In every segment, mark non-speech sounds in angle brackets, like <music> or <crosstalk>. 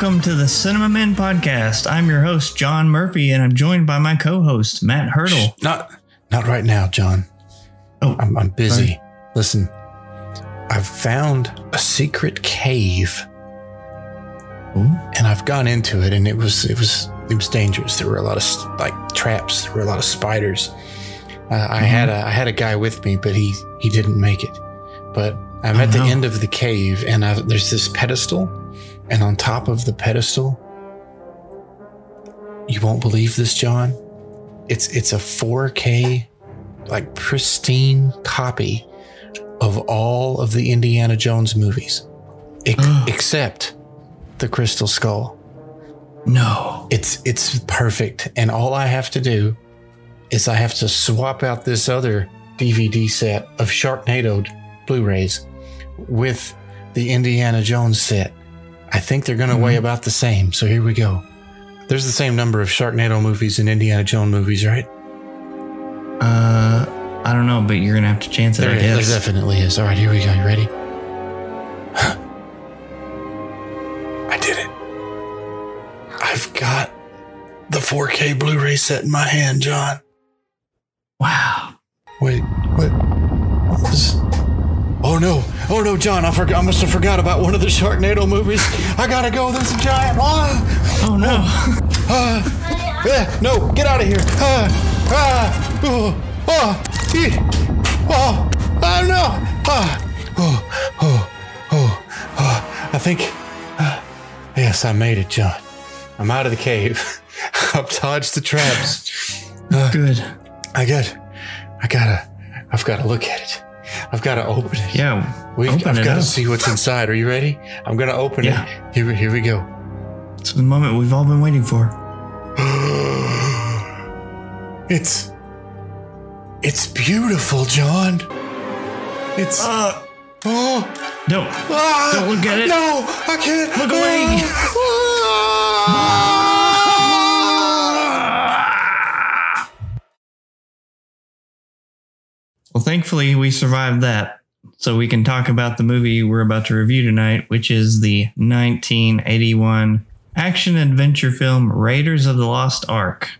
Welcome to the Cinema Men podcast. I'm your host, John Murphy, and I'm joined by my co host, Matt Hurdle. Not, not right now, John. Oh, I'm, I'm busy. Sorry. Listen, I've found a secret cave, Ooh. and I've gone into it, and it was it was it was dangerous. There were a lot of like traps. There were a lot of spiders. Uh, I had a I had a guy with me, but he he didn't make it. But I'm Oh, at the no. end of the cave, and i there's this pedestal, and on top of the pedestal, you won't believe this, John. It's it's a 4K, like pristine copy of all of the Indiana Jones movies, ex- except the Crystal Skull. No. It's it's perfect, and all I have to do is I have to swap out this other DVD set of Sharknado Blu-rays with the Indiana Jones set. I think they're going to weigh about the same. So here we go. There's the same number of Sharknado movies and Indiana Jones movies, right? Uh, I don't know, but you're going to have to chance it, There, I there definitely is. All right, here we go. You ready? <gasps> I did it. I've got the 4K Blu-ray set in my hand, John. Wow. Wait, what? This- Oh no! Oh no, John! I forgot. I must have forgot about one of the Sharknado movies. I gotta go. There's a giant. Ah, Oh, no. ah, eh, no! Get out of here! Ah, ah, oh, oh, eat. oh, oh no! Ah, oh, oh, oh, oh. I think. ah, yes, I made it, John. I'm out of the cave. <laughs> I've dodged the traps. Good. I got, I gotta, I've got to look at it. I've got to open it. Yeah. We, open I've got to see what's inside. Are you ready? I'm gonna open Yeah. it. Here, we- here we go. It's the moment we've all been waiting for. <gasps> It's, it's beautiful, John. It's Uh, oh, don't. ah, Don't look at it. No, I can't. Look away. Ah. Thankfully, we survived that. So we can talk about the movie we're about to review tonight, which is the 1981 action adventure film Raiders of the Lost Ark.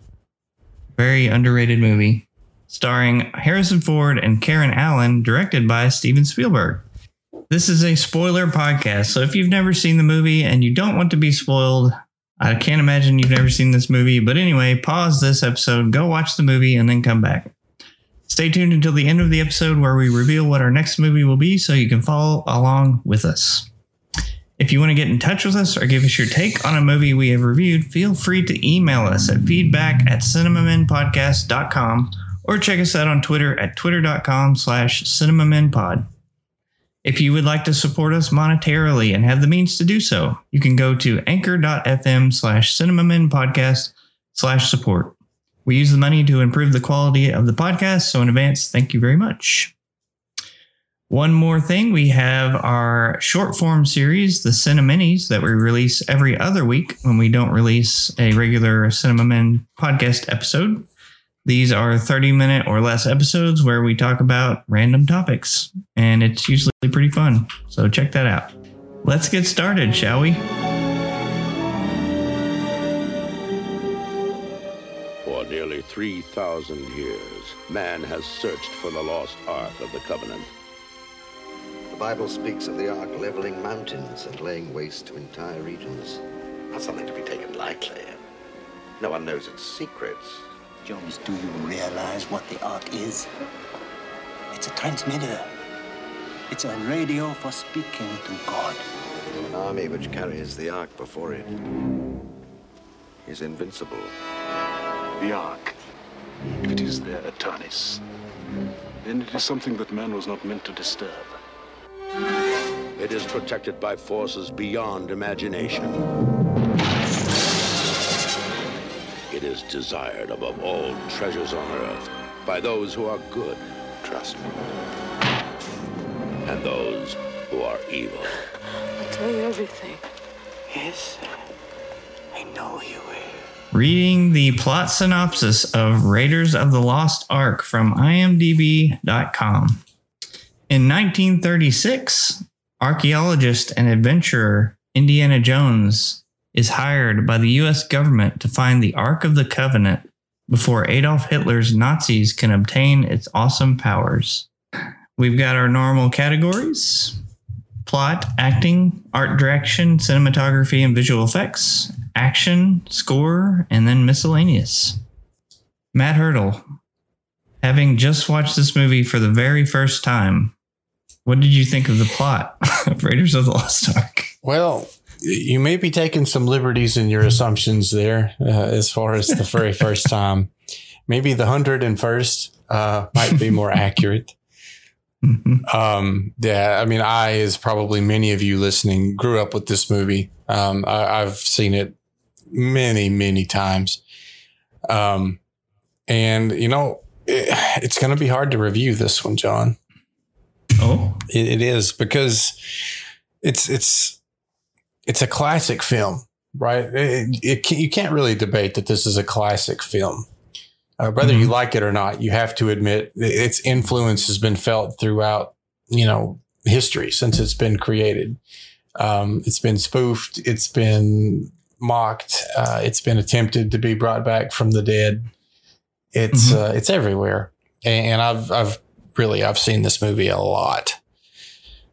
Very underrated movie, starring Harrison Ford and Karen Allen, directed by Steven Spielberg. This is a spoiler podcast, so if you've never seen the movie and you don't want to be spoiled, I can't imagine you've never seen this movie. But anyway, pause this episode, go watch the movie, and then come back. Stay tuned until the end of the episode where we reveal what our next movie will be so you can follow along with us. If you want to get in touch with us or give us your take on a movie we have reviewed, feel free to email us at feedback at cinemamenpodcast.com or check us out on Twitter at twitter.com slash cinemamenpod. If you would like to support us monetarily and have the means to do so, you can go to anchor.fm slash cinemamenpodcast slash support. We use the money to improve the quality of the podcast, so in advance, thank you very much. One more thing, we have our short form series, the Cineminis, that we release every other week when we don't release a regular Cinema Men podcast episode. These are 30 minute or less episodes where we talk about random topics, and it's usually pretty fun. So check that out. Let's get started, shall we? 3,000 years, man has searched for the lost Ark of the Covenant. The Bible speaks of the ark leveling mountains and laying waste to entire regions. Not something to be taken lightly. No one knows its secrets. Jones, do you realize what the Ark is? It's a transmitter. It's a radio for speaking to God. An army which carries the ark before it is invincible. The Ark. If it is there Eternis, then it is something that man was not meant to disturb. It is protected by forces beyond imagination. It is desired above all treasures on earth by those who are good, Trust me. and those who are evil. I'll tell you everything. Yes, I know you will. Reading the plot synopsis of Raiders of the Lost Ark from IMDb.com. In 1936, archaeologist and adventurer Indiana Jones is hired by the US government to find the Ark of the Covenant before Adolf Hitler's Nazis can obtain its awesome powers. We've got our normal categories plot, acting, art direction, cinematography, and visual effects, action, score, and then miscellaneous. Matt Hurdle, having just watched this movie for the very first time, what did you think of the plot <laughs> of Raiders of the Lost Ark? Well, you may be taking some liberties in your assumptions there uh, as far as the very <laughs> first time. Maybe the hundred and first uh, might be more accurate. Mhm. Um, yeah, I mean, I, as probably many of you listening, grew up with this movie. Um, I, I've seen it many, many times. Um, and you know, it, it's going to be hard to review this one, John. Oh, It, it is because it's it's it's a classic film, right? It, can, you can't really debate that this is a classic film. Uh, whether you like it or not, you have to admit its influence has been felt throughout, you know, history since it's been created. Um, it's been spoofed. It's been mocked. Uh, it's been attempted to be brought back from the dead. It's uh, it's everywhere, and, I've I've really I've seen this movie a lot,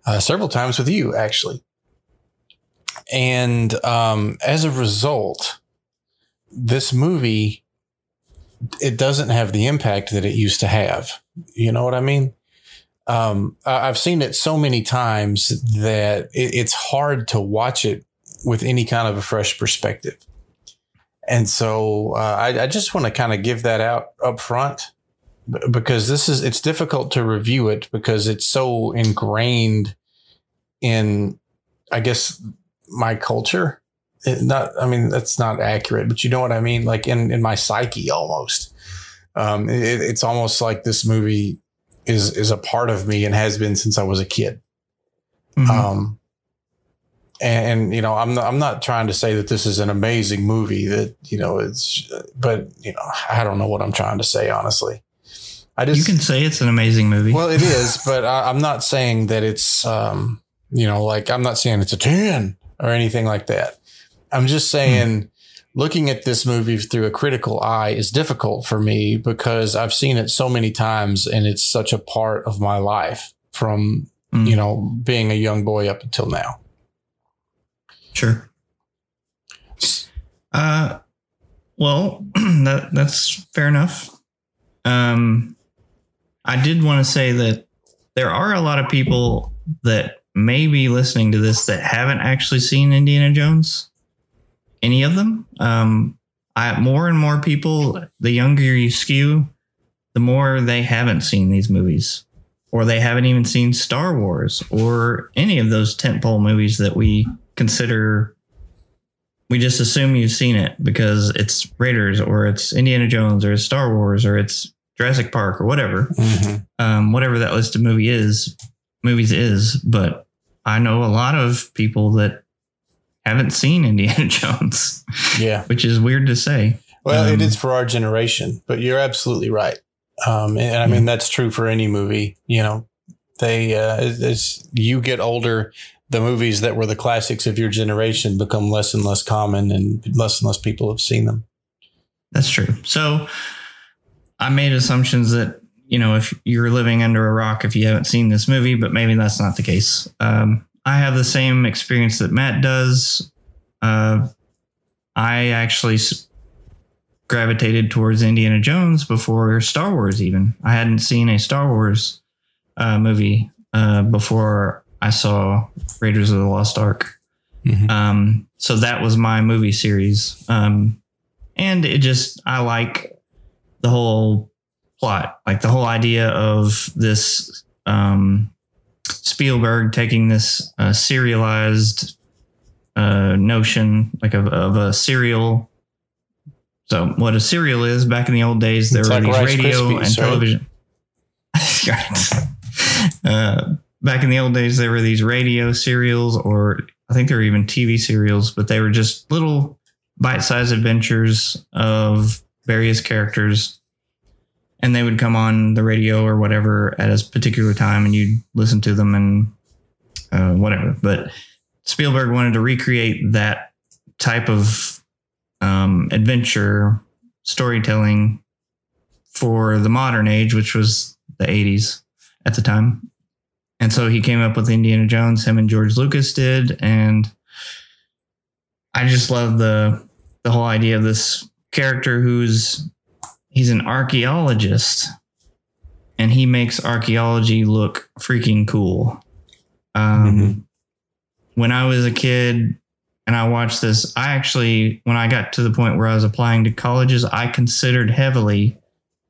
uh, several times with you actually, and um, as a result, this movie it doesn't have the impact that it used to have. You know what I mean? Um, I've seen it so many times that it, it's hard to watch it with any kind of a fresh perspective. And so uh, I, I just want to kind of give that out up front because this is it's difficult to review it because it's so ingrained in I guess my culture. It not I mean that's not accurate, but you know what I mean like in in my psyche almost. Um it, it's almost like this movie is is a part of me and has been since I was a kid. Mhm. Um, and, and, you know, I'm not, I'm not trying to say that this is an amazing movie that, you know, it's, but, you know, I don't know what I'm trying to say, honestly. I just, you can say it's an amazing movie. well, it is, <laughs> but I, I'm not saying that it's, um, you know, like I'm not saying it's a 10 or anything like that. I'm just saying looking at this movie through a critical eye is difficult for me because I've seen it so many times and it's such a part of my life from, Mm. you know, being a young boy up until now. Sure. Uh, well, <clears throat> that that's fair enough. Um, I did want to say that there are a lot of people that may be listening to this that haven't actually seen Indiana Jones. Any of them? Um, I more and more people. The younger you skew, the more they haven't seen these movies, or they haven't even seen Star Wars or any of those tentpole movies that we consider we just assume you've seen it because it's Raiders or it's Indiana Jones or it's Star Wars or it's Jurassic Park or whatever, um, whatever that list of movie is, movies is. But I know a lot of people that haven't seen Indiana <laughs> Jones, Yeah. which is weird to say. Well, it Um, is for our generation, but you're absolutely right. Um, and, I mean, that's true for any movie. You know, they, uh, as you get older, the movies that were the classics of your generation become less and less common and less and less people have seen them. That's true. So I made assumptions that, you know, if you're living under a rock, if you haven't seen this movie, but maybe that's not the case. Um, I have the same experience that Matt does. Uh, I actually gravitated towards Indiana Jones before Star Wars, even. I hadn't seen a Star Wars uh, movie uh, before I saw Raiders of the Lost Ark. Mhm. Um, so that was my movie series. Um, and it just, I like the whole plot, like the whole idea of this um, Spielberg taking this uh, serialized uh, notion, like of, of a serial. So, what a serial is back in the old days, there It's were like these Rice radio Krispies, and right? television. <laughs> Right. <laughs> uh, back in the old days, there were these radio serials, or I think there were even TV serials, but they were just little bite sized adventures of various characters. And they would come on the radio or whatever at a particular time, and you'd listen to them and uh, whatever. But Spielberg wanted to recreate that type of um, adventure storytelling for the modern age, which was the 80s at the time. And so he came up with Indiana Jones, him and George Lucas did. And I just love the the whole idea of this character who's he's an archaeologist and he makes archaeology look freaking cool. Um, When I was a kid and I watched this, I actually, when I got to the point where I was applying to colleges, I considered heavily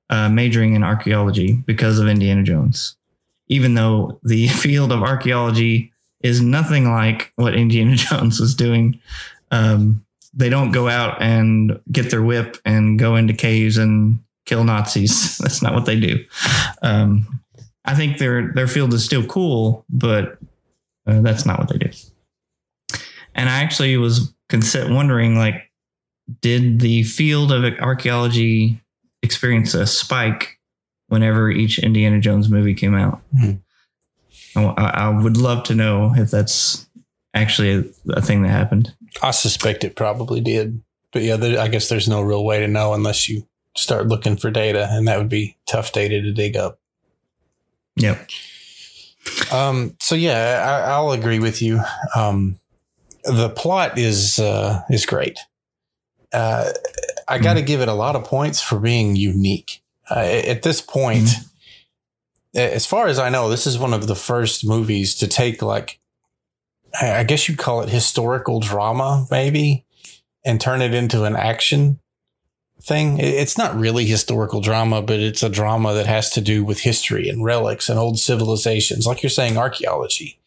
uh, majoring in archaeology because of Indiana Jones, even though the <laughs> field of archaeology is nothing like what Indiana <laughs> Jones was doing. Um, they don't go out and get their whip and go into caves and kill Nazis. <laughs> That's not what they do. Um, I think their their field is still cool, but uh, that's not what they do. And I actually was wondering, like, did the field of archaeology experience a spike whenever each Indiana Jones movie came out? Hmm. I, I would love to know if that's actually a, a thing that happened. I suspect it probably did, but yeah, there, I guess there's no real way to know unless you start looking for data, and that would be tough data to dig up. Yep. Um, so yeah, I, I'll agree with you. Um, the plot is uh, is great. Uh, I got to give it a lot of points for being unique. Uh, at this point, as far as I know, this is one of the first movies to take like, I guess you'd call it historical drama, maybe, and turn it into an action thing. It's not really historical drama, but it's a drama that has to do with history and relics and old civilizations, like you're saying, archaeology.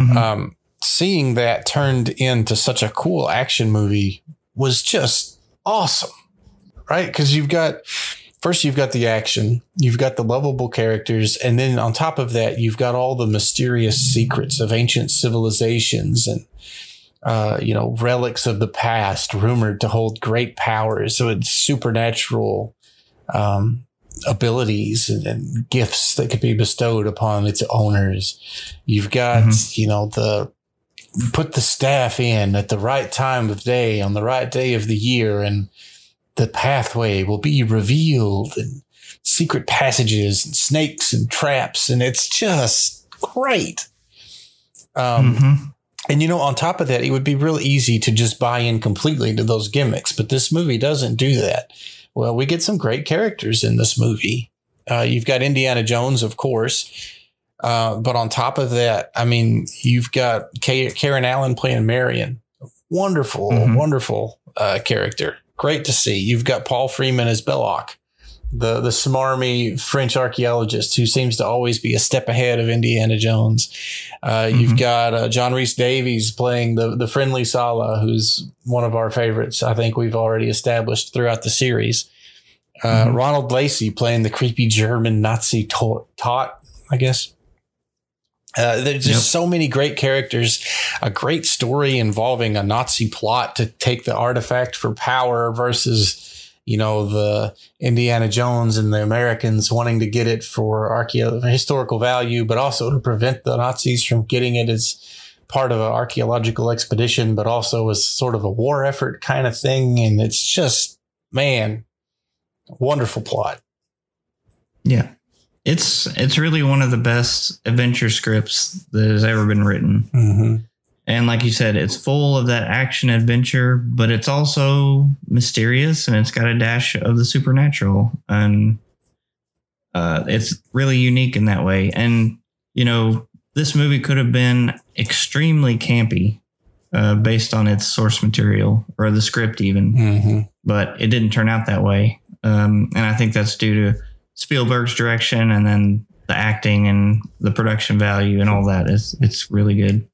Mhm. Um, seeing that turned into such a cool action movie was just awesome, right? Because you've got first you've got the action, you've got the lovable characters, and then on top of that, you've got all the mysterious secrets of ancient civilizations and uh, you know relics of the past, rumored to hold great powers. So it's supernatural um, abilities and, and gifts that could be bestowed upon its owners. You've got you know the put the staff in at the right time of day on the right day of the year and the pathway will be revealed and secret passages and snakes and traps and it's just great um, Mhm. and you know on top of that it would be real easy to just buy in completely to those gimmicks but this movie doesn't do that well we get some great characters in this movie uh, you've got indiana jones of course uh, but on top of that, I mean, you've got Ka- Karen Allen playing Marion. Wonderful, Mhm. wonderful uh, character. Great to see. You've got Paul Freeman as Belloq, the the smarmy French archaeologist who seems to always be a step ahead of Indiana Jones. Uh, You've Mhm. got uh, John Rhys-Davies playing the the friendly Sallah, who's one of our favorites. I think we've already established throughout the series. Uh, Mhm. Ronald Lacey playing the creepy German Nazi Toht, Toht I guess. Uh, there's just Yep. so many great characters, a great story involving a Nazi plot to take the artifact for power versus, you know, the Indiana Jones and the Americans wanting to get it for archeo- historical value, but also to prevent the Nazis from getting it as part of an archaeological expedition, but also as sort of a war effort kind of thing. And it's just, man, wonderful plot. Yeah. It's it's really one of the best adventure scripts that has ever been written. Mm-hmm. And like you said, it's full of that action adventure, but it's also mysterious and it's got a dash of the supernatural. And uh, it's really unique in that way. And, you know, this movie could have been extremely campy uh, based on its source material or the script, even, Mm-hmm. but it didn't turn out that way. Um, and I think that's due to Spielberg's direction and then the acting and the production value and all that is it's really good.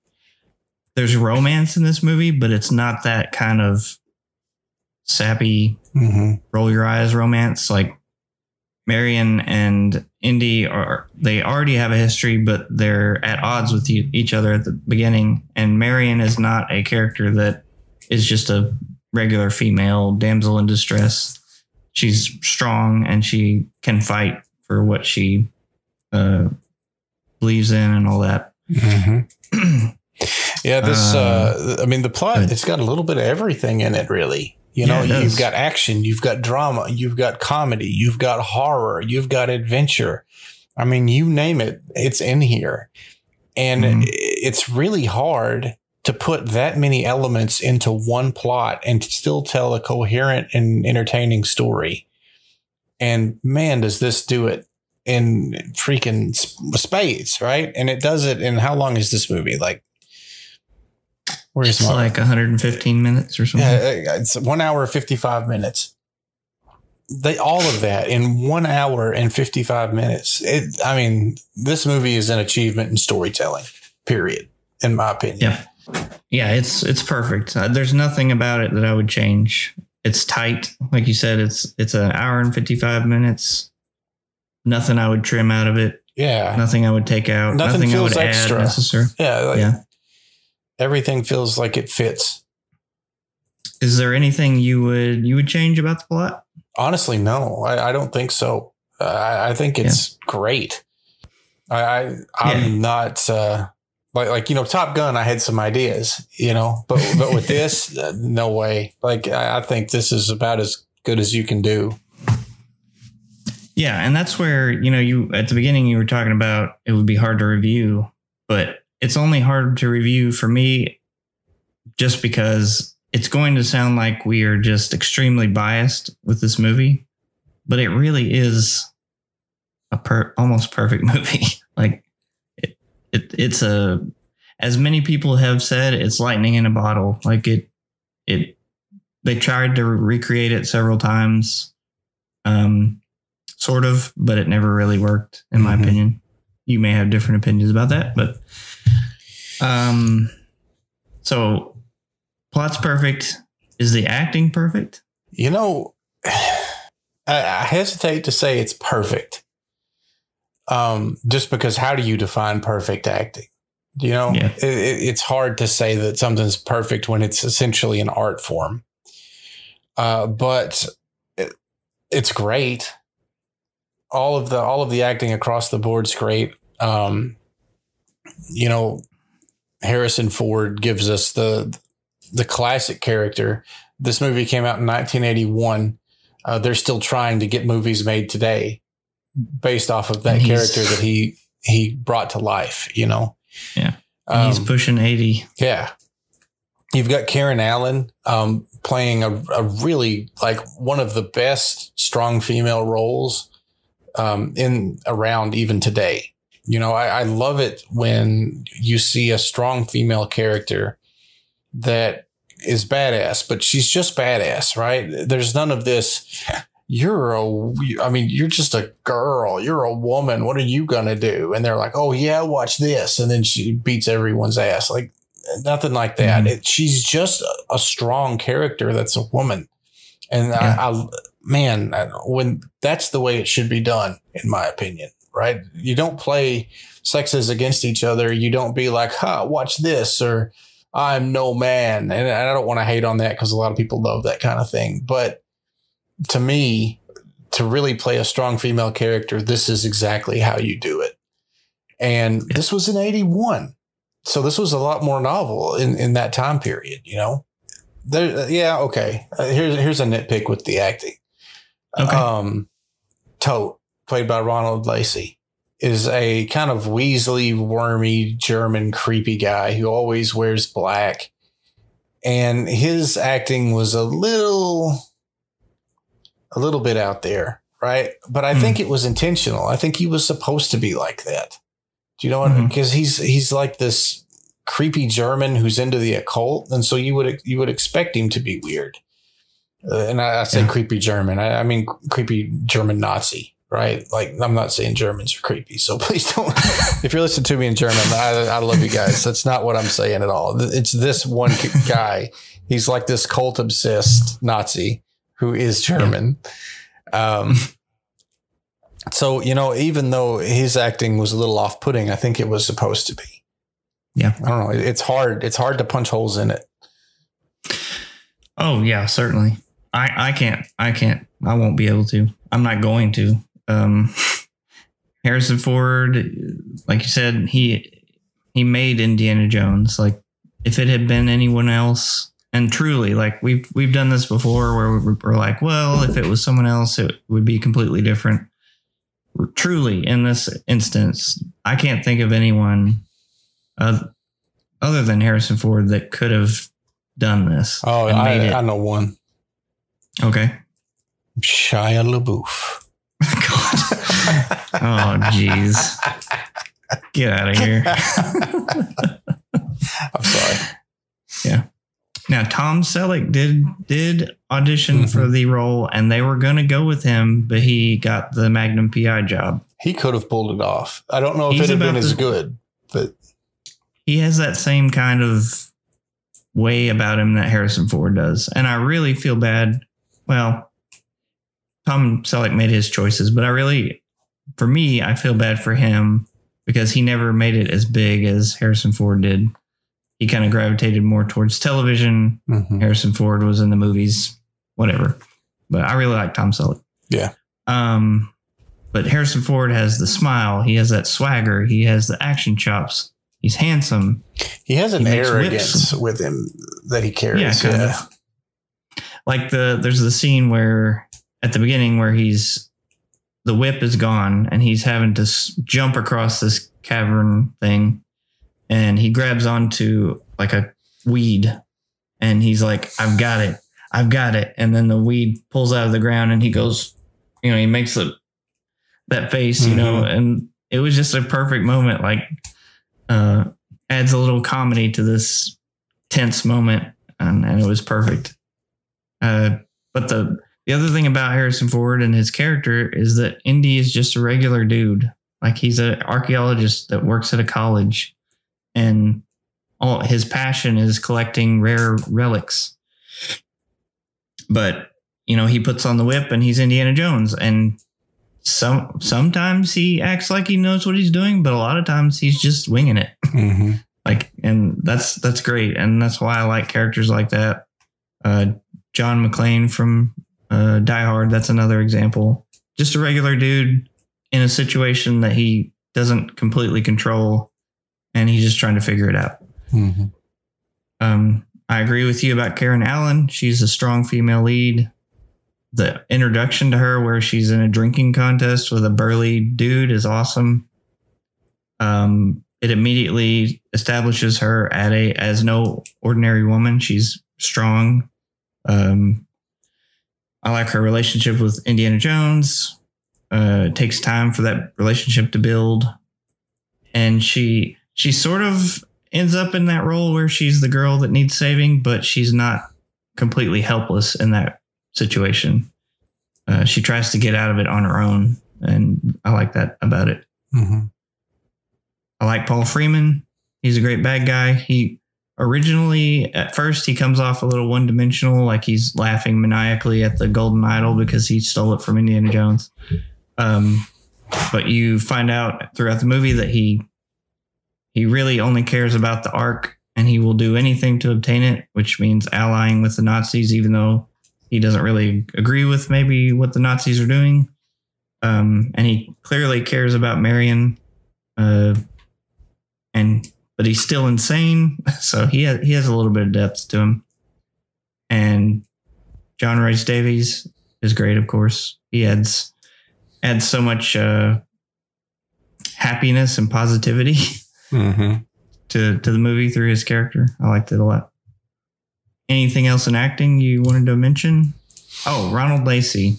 There's romance in this movie, but it's not that kind of sappy Mm-hmm. roll your eyes romance like Marion and Indy are they already have a history, but they're at odds with each other at the beginning. And Marion is not a character that is just a regular female damsel in distress. She's strong and she can fight for what she uh, believes in and all that. Mm-hmm. <clears throat> Yeah, this. Um, uh, I mean, the plot. It's got a little bit of everything in it, really. You know, does. you've got action, you've got drama, you've got comedy, you've got horror, you've got adventure. I mean, you name it, it's in here, and Mhm. it's really hard to put that many elements into one plot and still tell a coherent and entertaining story. And man, does this do it in freaking space, right? And it does it in how long is this movie? Like, where's It's my like 115 minutes or something. yeah, uh, it's one hour fifty five minutes. They all of that in one hour and fifty five minutes. It, I mean, this movie is an achievement in storytelling. Period, in my opinion. Yeah. Yeah, it's it's perfect. Uh, there's nothing about it that I would change. It's tight, like you said. It's it's an hour and 55 minutes. Nothing I would trim out of it. Yeah, Nothing I would take out. Nothing Nothing, I feels would extra. add necessary. yeah, like, Yeah. Everything feels like it fits. Is there anything you would you would change about the plot? Honestly, no, I, I don't think so. Uh, I, I think it's great. I, I I'm Yeah. not uh, like like you know Top Gun. I had some ideas, you know, but but with <laughs> this, uh, no way. Like I, I think this is about as good as you can do. Yeah, and that's where you know you at the beginning you were talking about it would be hard to review, but it's only hard to review for me just because it's going to sound like we are just extremely biased with this movie, but it really is a per, almost perfect <laughs> movie. like it, it it's a as many people have said it's lightning in a bottle. Like it it they tried to recreate it several times. Um sort of, but it never really worked, in my Mhm. opinion. You may have different opinions about that, but um, so plot's perfect. Is the acting perfect? You know, <sighs> I, I hesitate to say it's perfect. Um, just because how do you define perfect acting? You know, Yeah. it, it, it's hard to say that something's perfect when it's essentially an art form. Uh, but it, it's great. All of the all of the acting across the board's great. Um, you know, Harrison Ford gives us the the classic character this movie came out in 1981. Uh, they're still trying to get movies made today based off of that character that he he brought to life. You know, Yeah. Um, He's pushing 80. yeah. You've got Karen Allen um, playing a, a really like one of the best strong female roles um, in around even today. You know, I, I love it when you see a strong female character that is badass, but she's just badass, right? There's none of this. You're a, I mean, you're just a girl. You're a woman. What are you gonna do? And they're like, oh yeah, watch this, and then she beats everyone's ass. Like nothing like that. Mhm. It, she's just a, a strong character that's a woman, and Yeah. I, I, man, I- when that's the way it should be done, in my opinion, right? You don't play sexes against each other. You don't be like, huh, watch this or I'm no man. And I don't want to hate on that because a lot of people love that kind of thing. But to me, to really play a strong female character, this is exactly how you do it. And this was in 81. So this was a lot more novel in, in that time period, you know? There, yeah, okay. Uh, here's here's a nitpick with the acting. Okay. Um, Toht, played by Ronald Lacey, is a kind of Weasley, wormy, German, creepy guy who always wears black. And his acting was a little, a little bit out there, right? But I Hmm. think it was intentional. I think he was supposed to be like that. Do you know what? Because he's he's like this creepy German who's into the occult, and so you would you would expect him to be weird. Uh, and I, I say Yeah. creepy German. I, I mean creepy German Nazi, right? Like I'm not saying Germans are creepy, so <laughs> please don't. if you're listening to me in German, I, I love you guys. That's not what I'm saying at all. It's this one <laughs> guy. He's like this cult obsessed Nazi who is German. Um, <laughs> so you know, even though his acting was a little off putting, I think it was supposed to be. Yeah. I don't know. It's hard. It's hard to punch holes in it. Oh yeah, certainly. I I can't I can't I won't be able to. I'm not going to. Um <laughs> Harrison Ford, like you said, he he made Indiana Jones. Like if it had been anyone else, and truly, like we've we've done this before, where we're, we're like, well, if it was someone else, it would be completely different. Truly, in this instance, I can't think of anyone uh, other than Harrison Ford that could have done this. Oh, I, I know one. okay. Shia LaBeouf. <laughs> God. oh, jeez. Get out of here. <laughs> I'm sorry. Now, Tom Selleck did did audition Mhm. for the role, and they were going to go with him, but he got the Magnum PI job. He could have pulled it off. I don't know if He's it had been about as good, but He has that same kind of way about him that Harrison Ford does, and I really feel bad. Well, Tom Selleck made his choices, but I really, for me, I feel bad for him because he never made it as big as Harrison Ford did. He kind of gravitated more towards television, mhm. Harrison Ford was in the movies, whatever. But I really like Tom Selleck. Yeah. Um, but Harrison Ford has the smile. He has that swagger. He has the action chops. He's handsome. he has an He arrogance whips. with him that he carries. Yeah, kind yeah. of. Like the there's the scene where at the beginning where he's the whip is gone and he's having to s- jump across this cavern thing, and he grabs onto like a weed, and he's like, "I've got it, I've got it," and then the weed pulls out of the ground, and he goes, you know, he makes the that face, you know, and it was just a perfect moment. Like, uh, adds a little comedy to this tense moment, and, and it was perfect. Uh, but the the other thing about Harrison Ford and his character is that Indy is just a regular dude. Like he's an archaeologist that works at a college, and all his passion is collecting rare relics. But you know, he puts on the whip and he's Indiana Jones, and some sometimes he acts like he knows what he's doing, but a lot of times he's just winging it <laughs> Mhm. like and that's that's great and that's why i like characters like that uh john mcclane from uh die hard that's another example just a regular dude in a situation that he doesn't completely control and he's just trying to figure it out Mhm. um i agree with you about karen allen she's a strong female lead the introduction to her where she's in a drinking contest with a burly dude is awesome um, it immediately establishes her at a as no ordinary woman. She's strong. Um, I like her relationship with Indiana Jones. Uh, it takes time for that relationship to build, and she she sort of ends up in that role where she's the girl that needs saving, but she's not completely helpless in that situation. Uh, she tries to get out of it on her own, and I like that about it. Mhm. I like Paul Freeman. He's a great bad guy. He originally, at first, he comes off a little one dimensional, like he's laughing maniacally at the golden idol because he stole it from Indiana Jones. Um, but you find out throughout the movie that he he really only cares about the ark and he will do anything to obtain it, which means allying with the Nazis, even though he doesn't really agree with maybe what the Nazis are doing. Um, and he clearly cares about Marion. Uh, and but he's still insane. <laughs> So he has, he has a little bit of depth to him. And John Rhys-Davies is great, of course. He adds adds so much uh, happiness and positivity <laughs> Mhm. to to the movie through his character. I liked it a lot. Anything else in acting you wanted to mention? Oh, Ronald Lacey.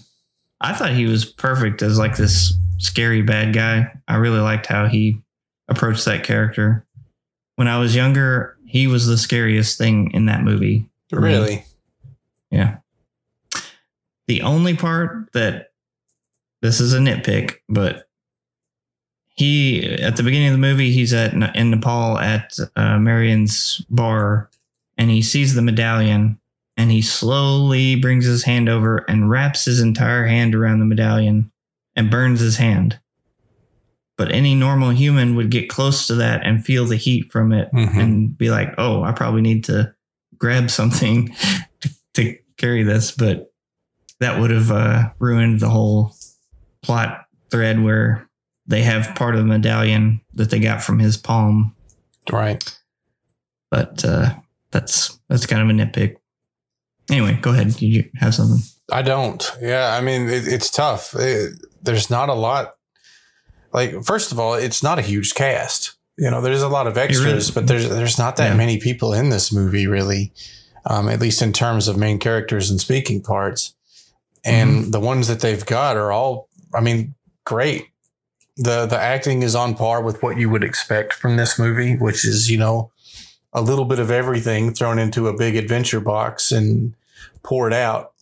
I thought he was perfect as like this scary bad guy. I really liked how he approached that character. When I was younger, he was the scariest thing in that movie. for me. Really? Yeah. The only part that this is a nitpick, but he at the beginning of the movie he's at in Nepal at uh, Marion's bar and he sees the medallion and he slowly brings his hand over and wraps his entire hand around the medallion and burns his hand. But any normal human would get close to that and feel the heat from it Mhm. and be like, "Oh, I probably need to grab something <laughs> to, to carry this." But that would have uh, ruined the whole plot thread where they have part of the medallion that they got from his palm Right. but uh, that's that's kind of a nitpick. Anyway, go ahead. Did you have something? I don't. Yeah, I mean it, it's tough. It, there's not a lot. Like first of all, it's not a huge cast. You know, there's a lot of extras, really- but there's there's not that Yeah. many people in this movie really. Um, at least in terms of main characters and speaking parts, and Mm-hmm. the ones that they've got are all, I mean, great. The The acting is on par with what you would expect from this movie, which is you know a little bit of everything thrown into a big adventure box and poured out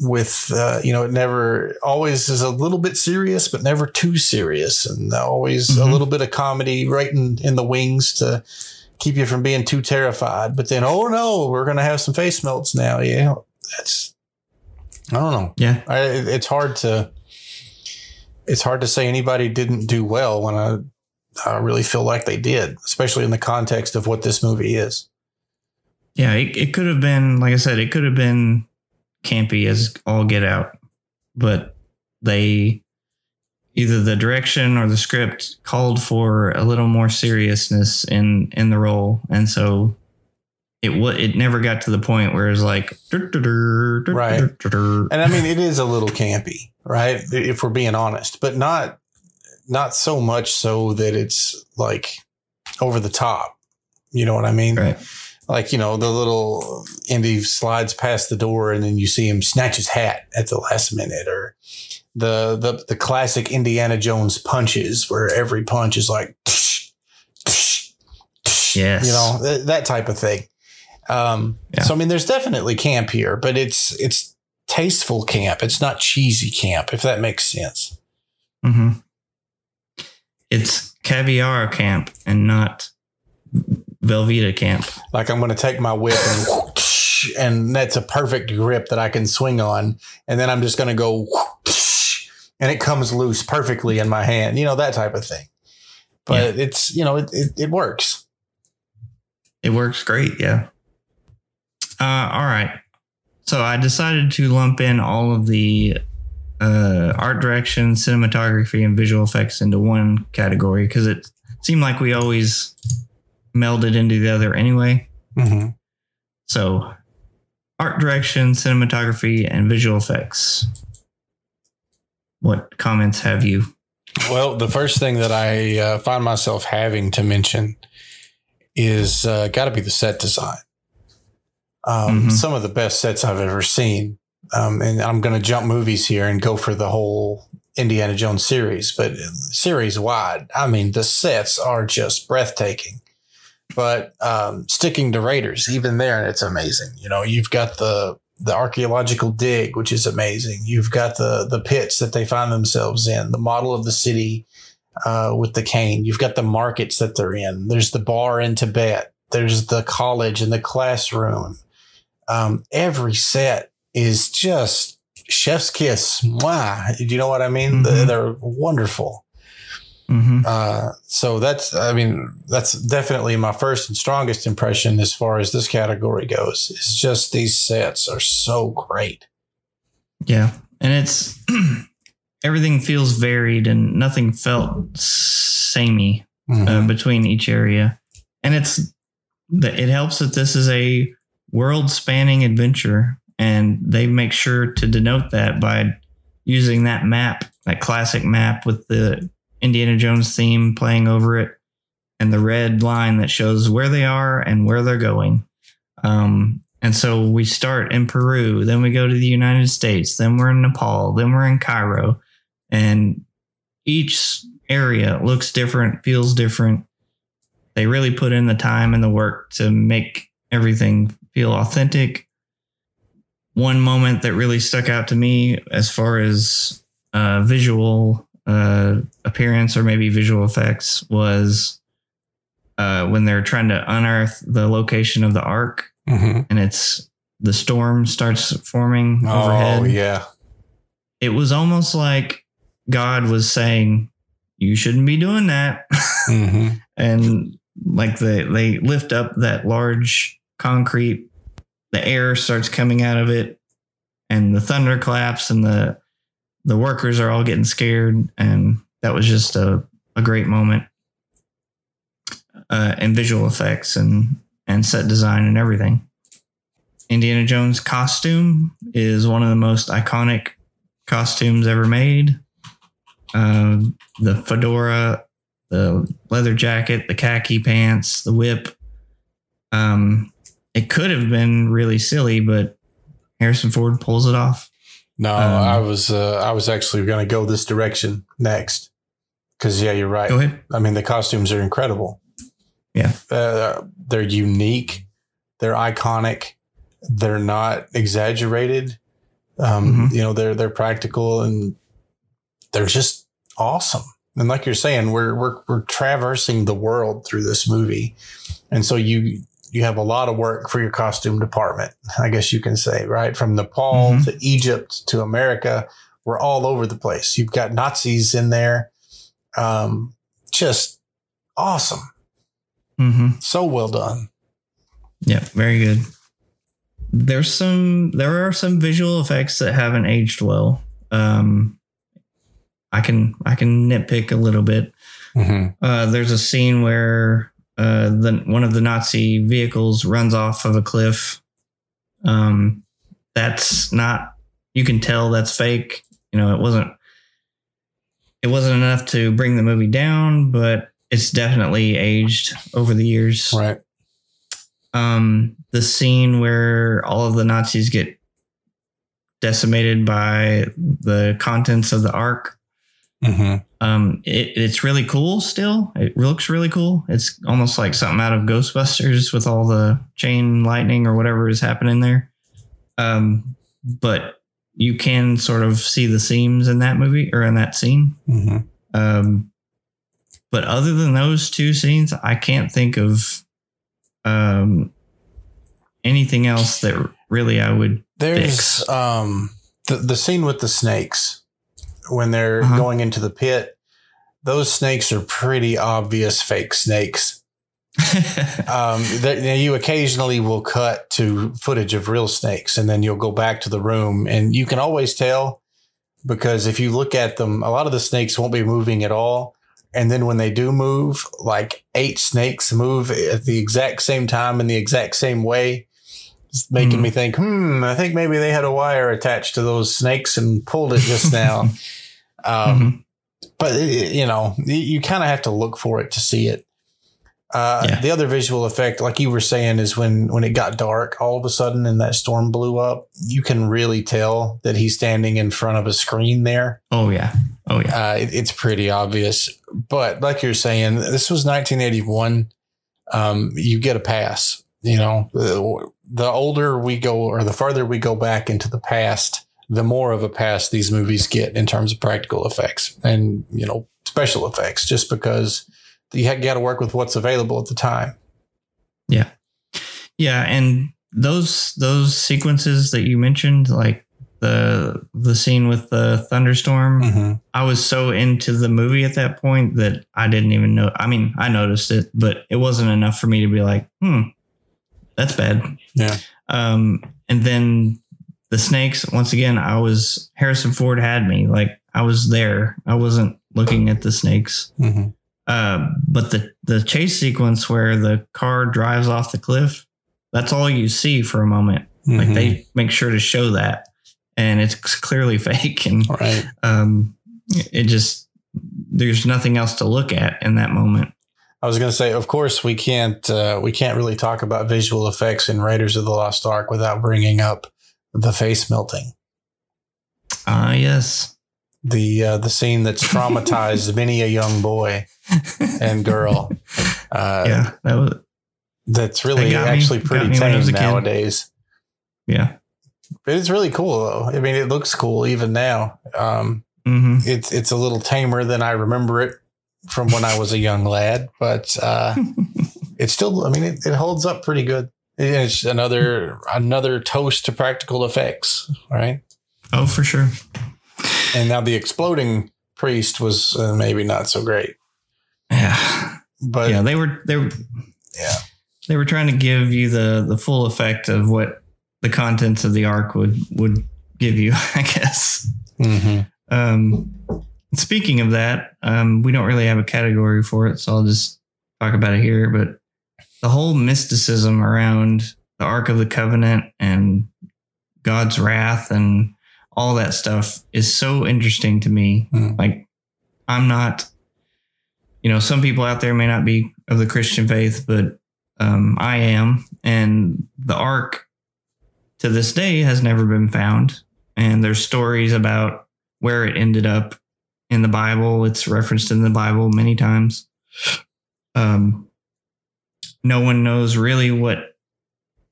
with uh, you know it never always is a little bit serious but never too serious and always a Mhm. little bit of comedy right in, in the wings to keep you from being too terrified but then oh no we're gonna have some face melts now yeah that's i don't know Yeah. I, it's hard to it's hard to say anybody didn't do well when i I really feel like they did, especially in the context of what this movie is. Yeah, it, it could have been, like I said, it could have been campy as all get out, but they either the direction or the script called for a little more seriousness in in the role, and so it it never got to the point where it's like Right. right. And I mean, it is a little campy, right? If we're being honest, but not not so much so that it's like over the top. You know what I mean? Right. Like you know, the little Indy slides past the door, and then you see him snatch his hat at the last minute, or the the the classic Indiana Jones punches, where every punch is like, <laughs> Yes. you know, th- that type of thing. Um, Yeah. So I mean, there's definitely camp here, but it's it's tasteful camp. It's not cheesy camp, if that makes sense. hmm It's caviar camp and not Velveeta camp. Like I'm going to take my whip and <laughs> and that's a perfect grip that I can swing on, and then I'm just going to go <laughs> and it comes loose perfectly in my hand. You know that type of thing. But it's you know it, it it works. It works great, yeah. Uh, all right. So I decided to lump in all of the uh, art direction, cinematography, and visual effects into one category because it seemed like we always melded into the other anyway. Mm-hmm. So, art direction, cinematography, and visual effects. What comments have you? Well, the first thing that I uh, find myself having to mention is uh, got to be the set design. Um, Mhm. Some of the best sets I've ever seen. Um, and I'm going to jump movies here and go for the whole Indiana Jones series, but series wide. I mean, the sets are just breathtaking. But um, sticking to Raiders, even there, it's amazing. You know, you've got the the archaeological dig, which is amazing. You've got the the pits that they find themselves in, the model of the city uh, with the cane. You've got the markets that they're in. There's the bar in Tibet. There's the college and the classroom. Um, every set is just chef's kiss. Mwah. Do you know what I mean? Mhm. They're, they're wonderful. hmm Uh, so that's, I mean, that's definitely my first and strongest impression as far as this category goes. It's just these sets are so great. Yeah. And it's <clears throat> everything feels varied and nothing felt samey. Mhm. uh, between each area, and it's it helps that this is a world spanning adventure, and they make sure to denote that by using that map, that classic map with the Indiana Jones theme playing over it, and the red line that shows where they are and where they're going. Um, and so we start in Peru, then we go to the United States, then we're in Nepal, then we're in Cairo, and each area looks different, feels different. They really put in the time and the work to make everything feel authentic. One moment that really stuck out to me as far as uh, visual uh, appearance or maybe visual effects was uh, when they're trying to unearth the location of the ark Mhm. and it's the storm starts forming overhead Oh, yeah. it was almost like God was saying, "You shouldn't be doing that," <laughs> hmm and like they they lift up that large concrete, the air starts coming out of it, and the thunder claps, and the the workers are all getting scared, and that was just a a great moment. Uh, and visual effects and and set design and everything. Indiana Jones costume is one of the most iconic costumes ever made. Uh, the fedora, the leather jacket, the khaki pants, the whip. Um, it could have been really silly, but Harrison Ford pulls it off. No, Um, I was uh, I was actually going to go this direction next. Because yeah, you're right. Go ahead. I mean, the costumes are incredible. Yeah. Uh, they're unique. They're iconic. They're not exaggerated. Um, Mhm. You know, they're they're practical and they're just awesome. And like you're saying, we're we're we're traversing the world through this movie, and so you you have a lot of work for your costume department. I guess you can say right from Nepal Mhm. to Egypt to America. We're all over the place. You've got Nazis in there. Um, just awesome. Mm-hmm. So well done. Yeah, very good. There's some there are some visual effects that haven't aged well. Um I can I can nitpick a little bit. Mm-hmm. Uh there's a scene where uh the one of the Nazi vehicles runs off of a cliff. Um that's not you can tell that's fake. You know, it wasn't it wasn't enough to bring the movie down, but it's definitely aged over the years Right. um, the scene where all of the Nazis get decimated by the contents of the ark. Mm-hmm. Um, it, it's really cool still. It looks really cool. It's almost like something out of Ghostbusters with all the chain lightning or whatever is happening there. Um, but you can sort of see the seams in that movie or in that scene. Mm-hmm. Um, but other than those two scenes, I can't think of um, anything else that really I would. There's Fix. um the the scene with the snakes when they're Uh-huh. going into the pit. Those snakes are pretty obvious fake snakes. <laughs> Um, that you occasionally will cut to footage of real snakes, and then you'll go back to the room, and you can always tell because if you look at them, a lot of the snakes won't be moving at all. And then when they do move, like eight snakes move at the exact same time in the exact same way, it's making Mhm. me think, hmm, I think maybe they had a wire attached to those snakes and pulled it just now. <laughs> um, Mhm. but it- you know, you, you kind of have to look for it to see it. Uh, Yeah. The other visual effect, like you were saying, is when when it got dark all of a sudden and that storm blew up. You can really tell that he's standing in front of a screen there. Oh yeah. Oh yeah. Uh, it, it's pretty obvious. But like you're saying, this was 1981. Um, you get a pass. You know, the, the older we go or the farther we go back into the past, the more of a pass these movies get in terms of practical effects and, you know, special effects, just because you got to work with what's available at the time. Yeah, Yeah. and those those sequences that you mentioned, like the the scene with the thunderstorm, Mm-hmm. I was so into the movie at that point that I didn't even know. I mean, I noticed it, but it wasn't enough for me to be like, hmm, that's bad. Yeah. Um, and then the snakes, once again, I was Harrison Ford had me. Like I was there. I wasn't looking at the snakes. Mm-hmm. Uh, but the the chase sequence where the car drives off the cliff, that's all you see for a moment. Like Mm-hmm. they make sure to show that, and it's clearly <laughs> fake. And right. um, it just there's nothing else to look at in that moment. I was going to say, of course, we can't uh, we can't really talk about visual effects in Raiders of the Lost Ark without bringing up the face melting. Ah, yes. the uh, the scene that's <laughs> traumatized many a young boy and girl. <laughs> Uh, yeah, that was that's really That me- actually pretty me was tame kid. nowadays. yeah. It's really cool though. I mean, it looks cool even now. Um, hmm it's it's a little tamer than I remember it from when I was a young lad, but uh, <laughs> it's still. I mean, it, it holds up pretty good. It's another another toast to practical effects, right? Oh, for sure. And now the exploding priest was uh, maybe not so great, Yeah, but yeah. They were they were Yeah. they were trying to give you the the full effect of what the contents of the ark would would give you. <laughs> I guess. Mhm. Um, speaking of that, um, we don't really have a category for it, so I'll just talk about it here. But the whole mysticism around the Ark of the Covenant and God's wrath and all that stuff is so interesting to me. Hmm. Like, I'm not, you know, some people out there may not be of the Christian faith, but um, I am. And the Ark to this day has never been found. And there's stories about where it ended up in the Bible. It's referenced in the Bible many times. Um, no one knows really what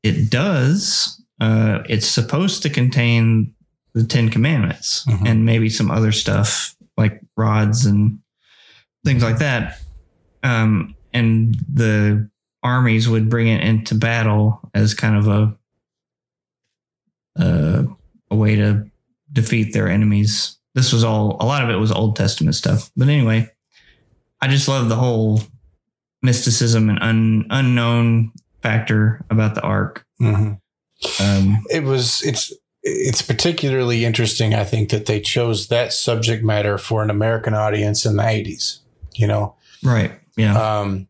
it does. Uh, it's supposed to contain the Ten Commandments Mhm. and maybe some other stuff like rods and things like that. Um, and the armies would bring it into battle as kind of a uh, a way to defeat their enemies. This was all a lot of it was Old Testament stuff. But anyway, I just love the whole mysticism and un, unknown factor about the ark. Mhm. Um, It was it's it's particularly interesting. I think that they chose that subject matter for an American audience in the eighties. You know, right. Yeah. um,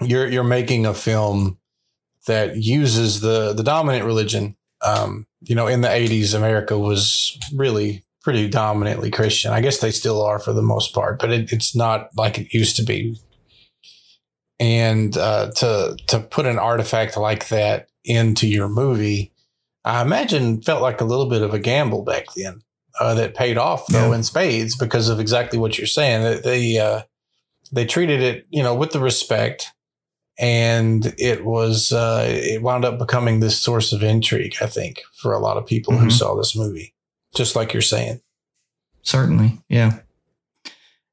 you're you're making a film that uses the the dominant religion. Um, you know, in the '80s, America was really pretty dominantly Christian. I guess they still are for the most part, but it, it's not like it used to be. And uh, to to put an artifact like that into your movie, I imagine felt like a little bit of a gamble back then. Uh, that paid off though Yeah. in spades because of exactly what you're saying. That they uh, they treated it, you know, with the respect, and it was uh, it wound up becoming this source of intrigue. I think for a lot of people who Mhm. saw this movie, just like you're saying. Certainly, yeah.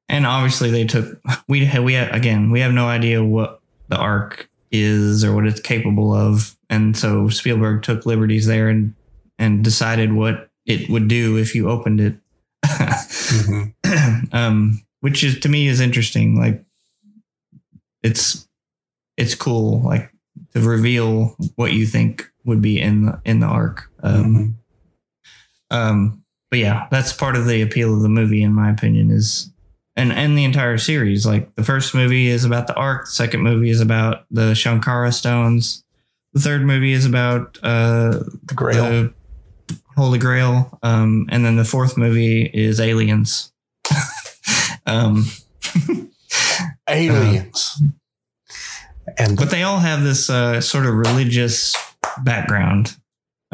And obviously, they took <laughs> we we again we have no idea what the ark is or what it's capable of, and so Spielberg took liberties there and and decided what it would do if you opened it. <clears throat> um, which is to me is interesting. Like it's it's cool, like to reveal what you think would be in the in the ark. Um, um, but yeah, that's part of the appeal of the movie, in my opinion, is and and the entire series. Like the first movie is about the ark, the second movie is about the Shankara stones, the third movie is about uh, The Grail. the Holy Grail, um, and then the fourth movie is Aliens. <laughs> um, <laughs> Aliens. and but they all have this uh, sort of religious background.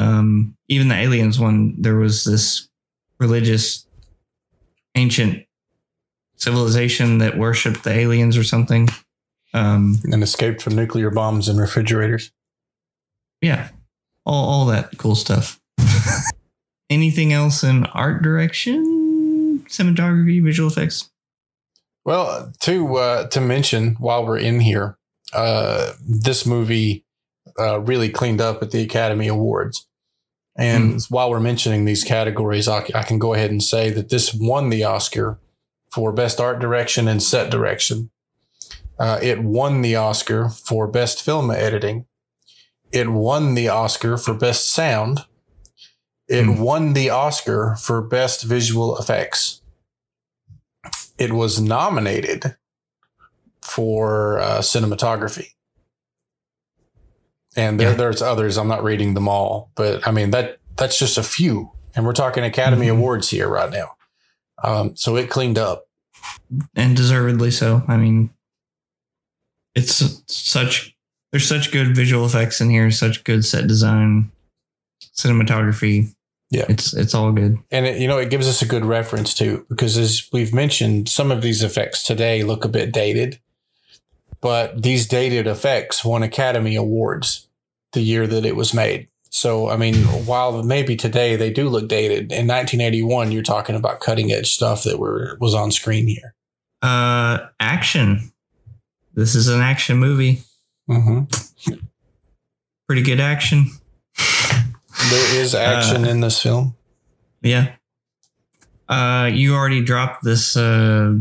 Um, even the aliens one, there was this religious ancient civilization that worshipped the aliens or something. Um, and escaped from nuclear bombs and refrigerators. yeah, all all that cool stuff. <laughs> Anything else in art direction, cinematography, visual effects? Well, to uh, to mention while we're in here, uh, this movie uh, really cleaned up at the Academy Awards. And while we're mentioning these categories, I can go ahead and say that this won the Oscar for Best Art Direction and Set Direction. Uh, it won the Oscar for Best Film Editing. It won the Oscar for Best Sound. It Hmm. won the Oscar for Best Visual Effects it was nominated for uh, cinematography. And there, Yeah. there's others. I'm not reading them all, but I mean that that's just a few. And we're talking Academy Mhm. Awards here right now. Um, so it cleaned up. and deservedly so. I mean, it's such there's such good visual effects in here, such good set design, cinematography. Yeah. it's it's all good. And it, you know, it gives us a good reference too, because as we've mentioned, some of these effects today look a bit dated, but these dated effects won Academy Awards the year that it was made. So, I mean, while maybe today they do look dated, in 1981, you're talking about cutting edge stuff that were was on screen here. Uh, action. This is an action movie. Mm-hmm. Pretty good action. There is action Uh, in this film. Yeah. Uh, you already dropped this uh,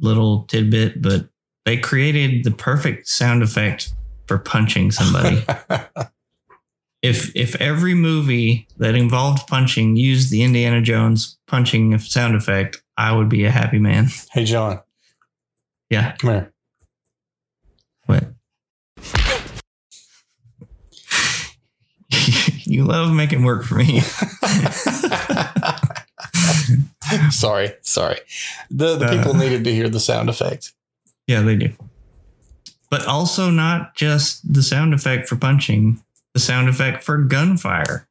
little tidbit, but they created the perfect sound effect for punching somebody. <laughs> if if every movie that involved punching used the Indiana Jones punching sound effect, I would be a happy man. <laughs> Hey John. Yeah. Come here. What? <laughs> you love making work for me. sorry, sorry. The the uh. people needed to hear the sound effect yeah, they do. But also not just the sound effect for punching, the sound effect for gunfire.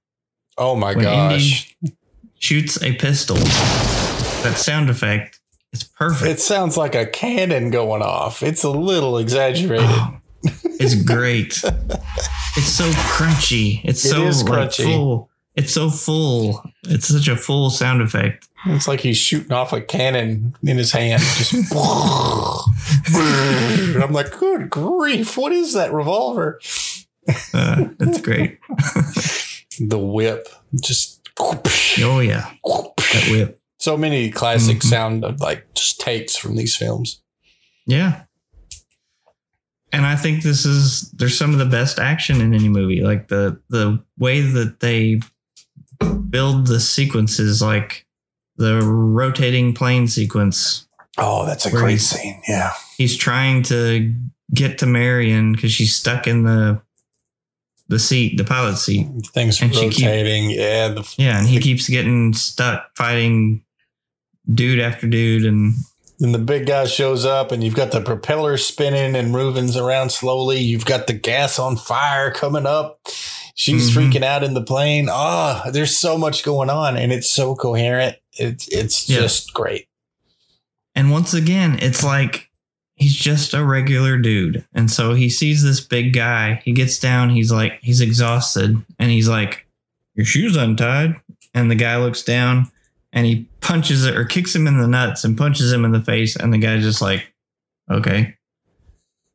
Oh my When gosh. Indy shoots a pistol, that sound effect is perfect. It sounds like a cannon going off. It's a little exaggerated. Oh, <gasps> it's great. it's so crunchy. It's It so like, crunchy. full. It's so full. It's such a full sound effect. It's like he's shooting off a cannon in his hand. Just <laughs> <laughs> I'm like, good grief, what is that revolver? Uh, that's great. The whip. Just <laughs> Oh yeah, that whip. so many classic Mhm. sound of like just takes from these films. Yeah. And I think this is there's some of the best action in any movie. Like the the way that they build the sequences, like the rotating plane sequence. Oh, that's a great scene. Yeah. He's trying to get to Marion because she's stuck in the the seat, the pilot seat. Things And she keep- rotating. yeah. The, Yeah, and he keeps getting stuck fighting dude after dude, and then the big guy shows up and you've got the propeller spinning and moving around slowly. You've got the gas on fire coming up. She's Mhm. freaking out in the plane. Ah, there's so much going on and it's so coherent. It's it's Yeah. just great. And once again, it's like he's just a regular dude. And so he sees this big guy. He gets down. He's like, he's exhausted. And he's like, Your shoes untied. And the guy looks down and he punches it or kicks him in the nuts and punches him in the face. And the guy's just like, Okay.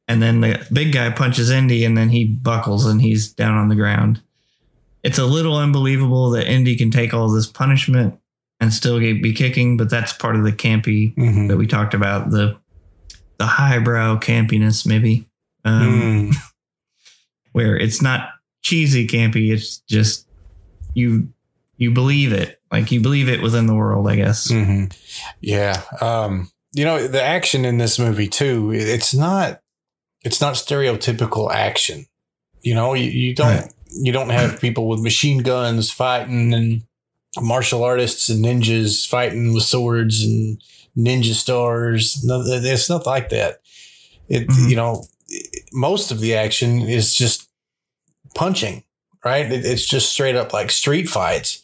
And then the big guy punches Indy and then he buckles and he's down on the ground. It's a little unbelievable that Indy can take all this punishment and still be kicking, but that's part of the campy Mhm. that we talked about the the highbrow campiness maybe um, Mm. <laughs> where it's not cheesy campy it's just you you believe it like you believe it within the world i guess Mhm. Yeah. Um, you know, the action in this movie too, it's not it's not stereotypical action. You know, you, you don't Right. you don't have people with machine guns fighting and martial artists and ninjas fighting with swords and ninja stars. No, it's not like that. It Mhm. you know, most of the action is just punching, right? It, it's just straight up like street fights.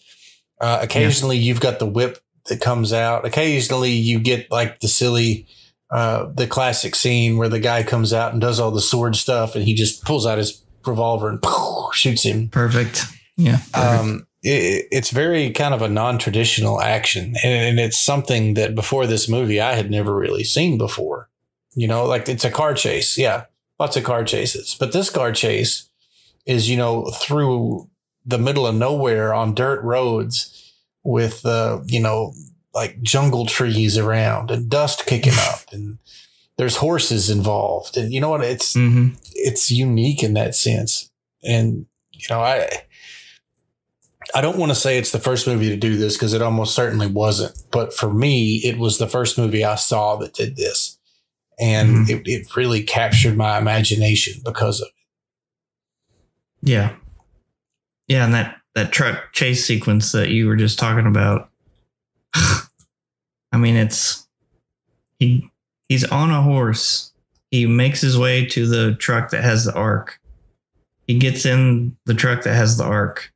Uh, occasionally, you've got the whip that comes out. Occasionally, you get like the silly, uh, the classic scene where the guy comes out and does all the sword stuff, and he just pulls out his revolver and <laughs> shoots him. perfect yeah perfect. Um, it, it's very kind of a non-traditional action, and, it's something that before this movie I had never really seen before. You know, like it's a car chase. Yeah, lots of car chases, but this car chase is you know through the middle of nowhere on dirt roads with uh, you know like jungle trees around and dust kicking <laughs> up and there's horses involved and you know what it's Mhm. it's unique in that sense. And you know, I I don't want to say it's the first movie to do this because it almost certainly wasn't. But for me, it was the first movie I saw that did this. And mm-hmm. it, it really captured my imagination because of it. yeah yeah and that that truck chase sequence that you were just talking about <sighs> i mean it's he he's on a horse he makes his way to the truck that has the ark he gets in the truck that has the ark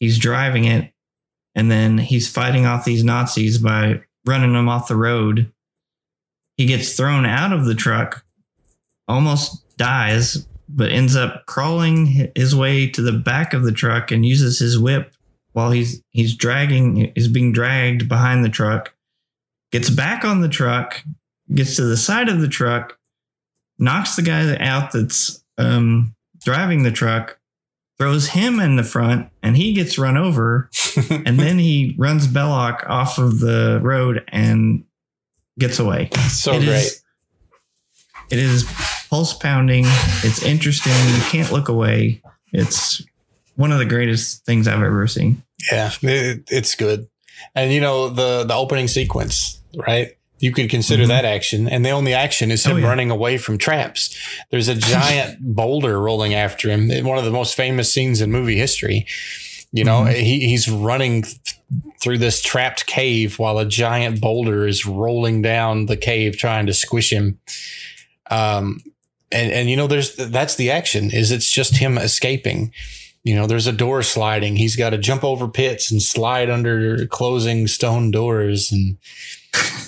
he's driving it and then he's fighting off these nazis by running them off the road. He gets thrown out of the truck almost dies but ends up crawling his way to the back of the truck and uses his whip while he's he's dragging is being dragged behind the truck gets back on the truck gets to the side of the truck knocks the guy out that's um, driving the truck throws him in the front and he gets run over <laughs> and then he runs Belloq off of the road and gets away so It great. is- it is pulse pounding. It's interesting. You can't look away. It's one of the greatest things I've ever seen. Yeah, it, it's good. And you know the the opening sequence, right? You could consider Mhm. that action, and the only action is him Oh, yeah. running away from traps. There's a giant <laughs> boulder rolling after him. One of the most famous scenes in movie history. You know, Mhm. he, he's running th- through this trapped cave while a giant boulder is rolling down the cave trying to squish him. Um, and and you know, there's that's the action. Is it's just him escaping. You know, there's a door sliding. He's got to jump over pits and slide under closing stone doors, and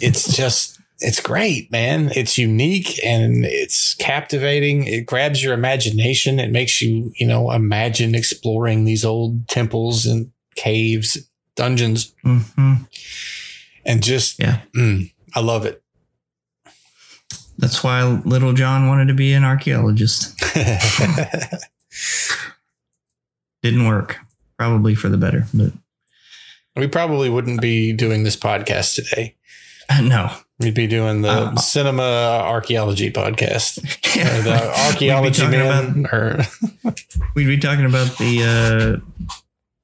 it's just it's great, man. It's unique and it's captivating. It grabs your imagination. It makes you, you know, imagine exploring these old temples and caves, dungeons, hmm and just Yeah. mm, I love it. That's why little John wanted to be an archaeologist. <laughs> Didn't work. Probably for the better, but we probably wouldn't be doing this podcast today. <laughs> no. We'd be doing the Uh, cinema archaeology podcast, <laughs> or the We'd archaeology be talking man, or <laughs> We'd be talking about the uh,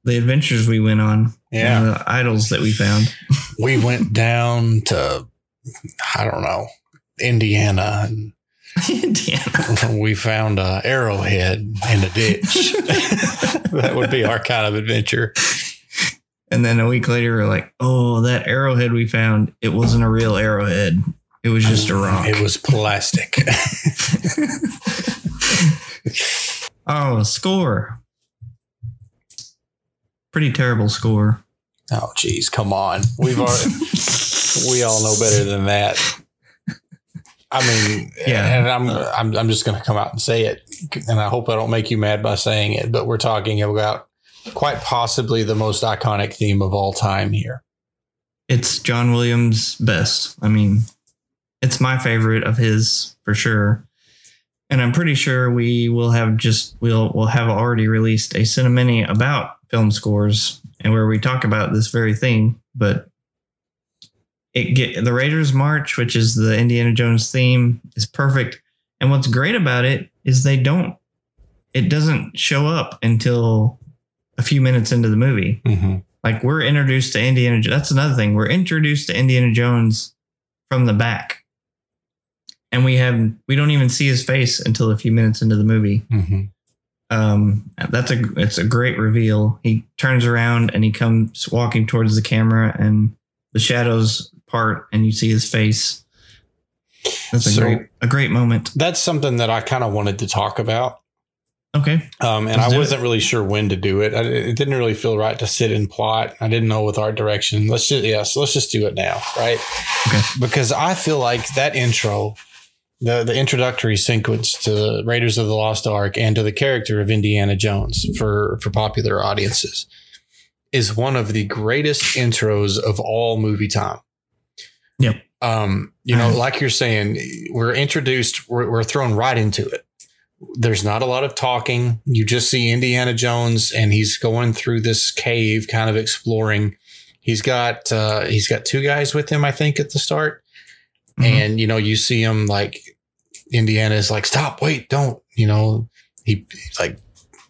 the adventures we went on. Yeah. and the idols that we found. we went down to I don't know Indiana, and Indiana. we found a arrowhead in a ditch. that would be our kind of adventure. And then a week later, we're like, "Oh, that arrowhead we found! It wasn't a real arrowhead. It was just a rock." It was plastic. <laughs> oh, score! Pretty terrible score. oh, geez, come on. We've already, we all know better than that. I mean, Yeah. and I'm, I'm, I'm just going to come out and say it, and I hope I don't make you mad by saying it, but we're talking about quite possibly the most iconic theme of all time here. It's John Williams' best. I mean, it's my favorite of his for sure. And I'm pretty sure we will have just we'll we'll have already released a cinemini about film scores and where we talk about this very thing. But it get the Raiders March, which is the Indiana Jones theme, is perfect. And what's great about it is they don't it doesn't show up until a few minutes into the movie. Mm-hmm. Like we're introduced to Indiana. That's another thing. We're introduced to Indiana Jones from the back, and we have we don't even see his face until a few minutes into the movie. Mm-hmm. Um, that's a it's a great reveal. He turns around and he comes walking towards the camera, and the shadows part, and you see his face. That's a So- great a great moment. That's something that I kind of wanted to talk about. Okay, Um, and Let's I wasn't really sure when to do it. I, it didn't really feel right to sit and plot. I didn't know with art direction. Let's just yes, let's just do it now, right? Okay. Because I feel like that intro, the the introductory sequence to Raiders of the Lost Ark and to the character of Indiana Jones for for popular audiences, is one of the greatest intros of all movie time. Yep. Um, you know, Mhm. like you're saying, we're introduced, we're, we're thrown right into it there's not a lot of talking. You just see Indiana Jones and he's going through this cave, kind of exploring. He's got uh, he's got two guys with him, I think, at the start. Mhm. And you know, you see him like Indiana is like, stop, wait, don't. You know, he like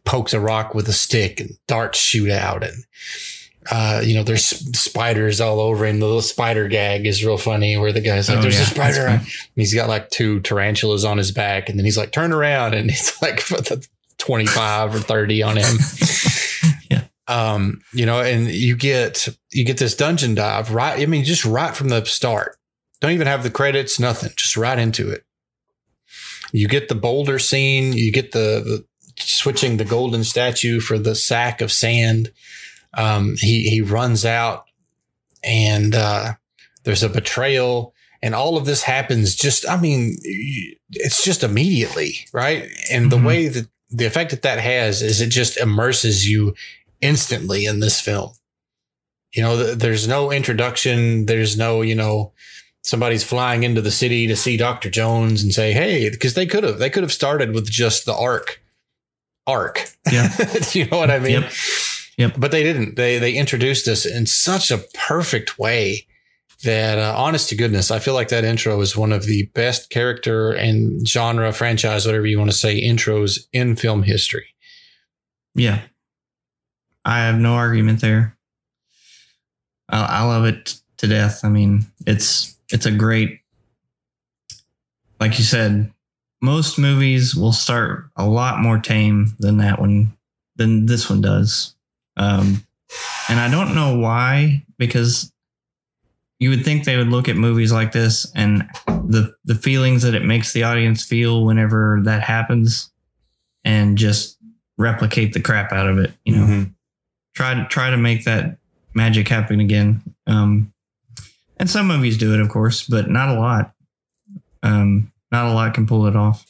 pokes a rock with a stick and darts shoot out and uh, you know, there's spiders all over him. The little spider gag is real funny where the guy's like, Oh, there's yeah, a spider. on-" He's got like two tarantulas on his back, and then he's like, turn around, and <laughs> he's like 25 or 30 on him. <laughs> Yeah. Um, you know, and you get you get this dungeon dive right. I mean, just right from the start. Don't even have the credits, nothing, just right into it. You get the boulder scene, you get the, the switching the golden statue for the sack of sand. Um, he he runs out and uh, there's a betrayal and all of this happens just i mean it's just immediately right and the Mhm. way that the effect that that has is it just immerses you instantly in this film you know th- there's no introduction there's no you know somebody's flying into the city to see dr jones and say hey because they could have they could have started with just the ark ark Yeah. <laughs> you know what i mean Yep. Yep. but they didn't they they introduced us in such a perfect way that uh, honest to goodness i feel like that intro is one of the best character and genre franchise whatever you want to say intros in film history Yeah. I have no argument there. I, I love it to death. I mean, it's it's a great, like you said, most movies will start a lot more tame than that one, than this one does. Um, and I don't know why, because you would think they would look at movies like this and the the feelings that it makes the audience feel whenever that happens, and just replicate the crap out of it. You know, Mhm. try to try to make that magic happen again. Um, and some movies do it, of course, but not a lot. Um, not a lot can pull it off.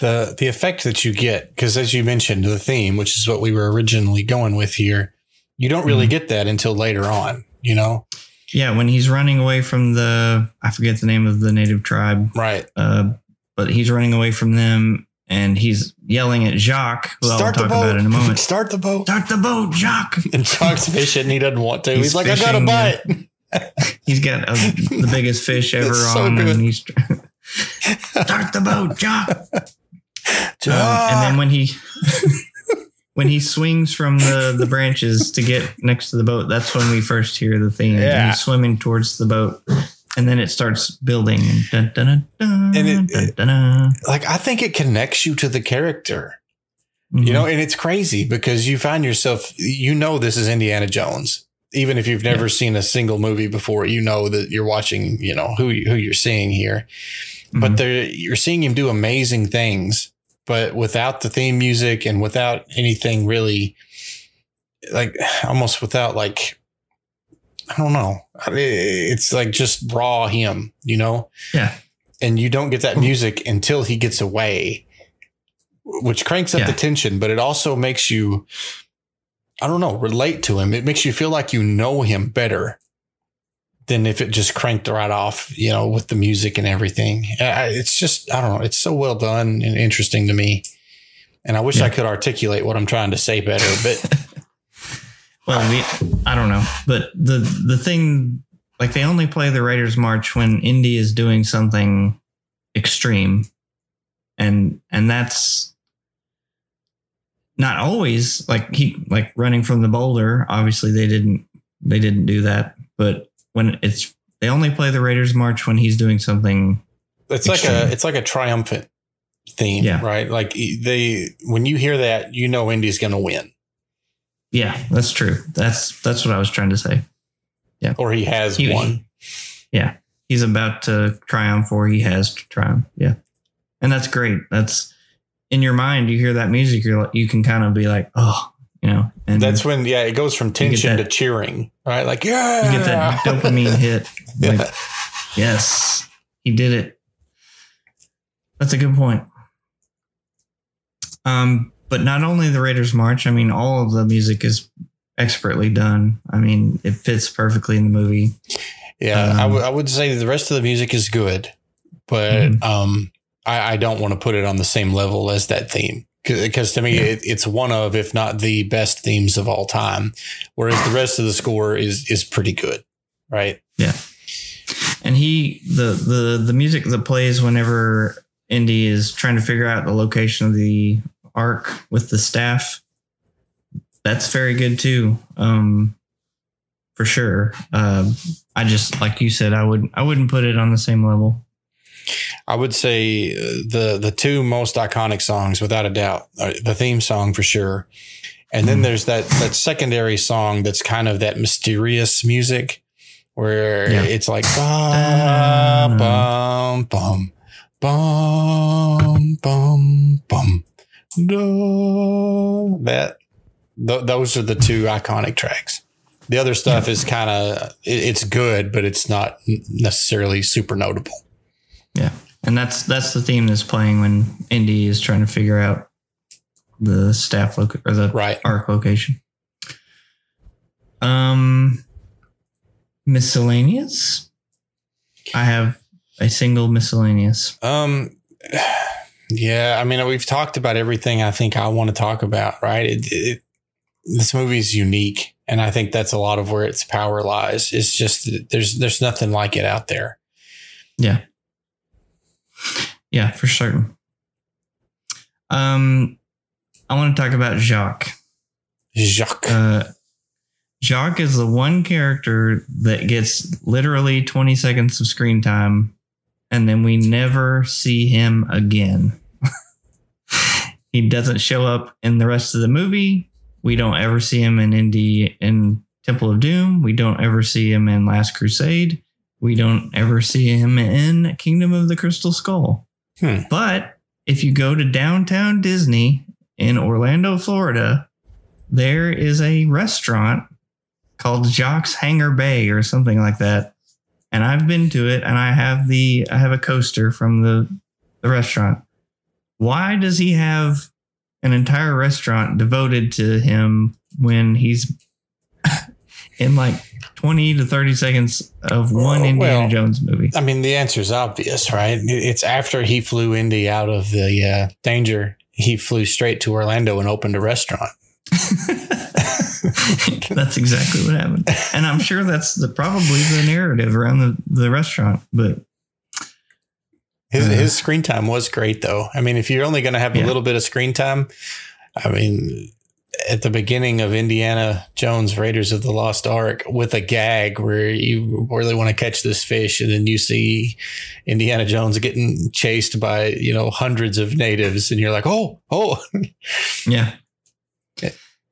The the effect that you get because as you mentioned the theme which is what we were originally going with here you don't really Mhm. get that until later on you know Yeah, when he's running away from the I forget the name of the native tribe, right uh, but he's running away from them and he's yelling at Jacques, who I'll start the talk boat about in a moment. <laughs> start the boat Start the boat, Jacques. <laughs> and Jock's fishing and he doesn't want to he's, He's like i got a bite He's got a, the biggest fish <laughs> ever so on, good. and he's start the boat. Um, Jock. and then when he when he swings from the the branches to get next to the boat, that's when we first hear the theme. And he's swimming towards the boat, and then it starts building. And, dun, dun, dun, dun, And it- dun, it- dun, dun. like i think it connects you to the character Mhm. you know and it's crazy because you find yourself you know this is indiana jones even if you've never seen a single movie before you know that you're watching you know who who you're seeing here but Mhm. they're you're seeing him do amazing things but without the theme music and without anything really like almost without like i don't know it's like just raw him you know yeah, and you don't get that music until he gets away, which cranks up Yeah. the tension, but it also makes you, I don't know, relate to him. It makes you feel like you know him better than if it just cranked right off, you know, with the music and everything. It's just, I don't know, it's so well done and interesting to me. And I wish I could articulate what I'm trying to say better, but <laughs> well, we, I don't know, but the the thing like they only play the Raiders March when Indy is doing something extreme, and and that's not always like he like running from the boulder. Obviously, they didn't they didn't do that, but when it's they only play the Raiders March when he's doing something. it's like a, it's like a triumphant theme, Yeah. right? Like they, when you hear that, you know, Indy's going to win. Yeah, that's true. That's that's what I was trying to say. Yeah, or he has He- one. Yeah, he's about to triumph, or he has to triumph. Yeah, and that's great. That's in your mind. You hear that music, you're like, you can kind of be like, oh, you know, and That's when, yeah, it goes from tension to cheering, right? Like, yeah, you get that dopamine <laughs> hit. Yeah. Like, yes, he did it. That's a good point. Um, but not only the Raiders March. I mean, all of the music is expertly done. I mean, it fits perfectly in the movie. Yeah, I Um, would- would say the rest of the music is good, but Mhm. um, I, I don't want to put it on the same level as that theme because to me, Yeah. it, it's one of, if not the best themes of all time. Whereas the rest of the score is is pretty good, right? Yeah. And he the the the music that plays whenever Indy is trying to figure out the location of the ark with the staff that's very good too um for sure um i just like you said i would i wouldn't put it on the same level I would say uh, the the two most iconic songs, without a doubt, are the theme song for sure, and then Mhm. there's that that secondary song that's kind of that mysterious music, where Yeah. it's like bum bum bum bum bum bum. da. That th- those are the two iconic tracks. The other stuff is kind of it, it's good, but it's not necessarily super notable. Yeah and that's that's the theme that's playing when indy is trying to figure out the staff loc or the Right. ark location um miscellaneous i have a single miscellaneous Um, yeah, I mean, we've talked about everything I think I want to talk about, right? It, it, this movie is unique, and I think that's a lot of where its power lies. It's just there's there's nothing like it out there. Yeah. Yeah, for certain. Um, I want to talk about Jacques. Jacques. Uh, Jacques is the one character that gets literally 20 seconds of screen time, and then we never see him again. <laughs> he doesn't show up in the rest of the movie. We don't ever see him in Indy in Temple of Doom. We don't ever see him in Last Crusade. We don't ever see him in Kingdom of the Crystal Skull. Hmm. But if you go to downtown Disney in Orlando, Florida, there is a restaurant called Jock's Hangar Bay or something like that. And I've been to it and I have the I have a coaster from the the restaurant. Why does he have an entire restaurant devoted to him when he's in like 20 to 30 seconds of one Well, Indiana well, Jones movie? I mean, the answer is obvious, right? It's after he flew Indy out of the uh, danger, he flew straight to Orlando and opened a restaurant. <laughs> that's exactly what happened. And I'm sure that's the probably the narrative around the, the restaurant. But His Uh. his screen time was great, though. I mean, if you're only going to have Yeah. a little bit of screen time, I mean, at the beginning of Indiana Jones Raiders of the Lost Ark with a gag where you really want to catch this fish, and then you see Indiana Jones getting chased by you know hundreds of natives, and you're like, oh, oh, <laughs> yeah.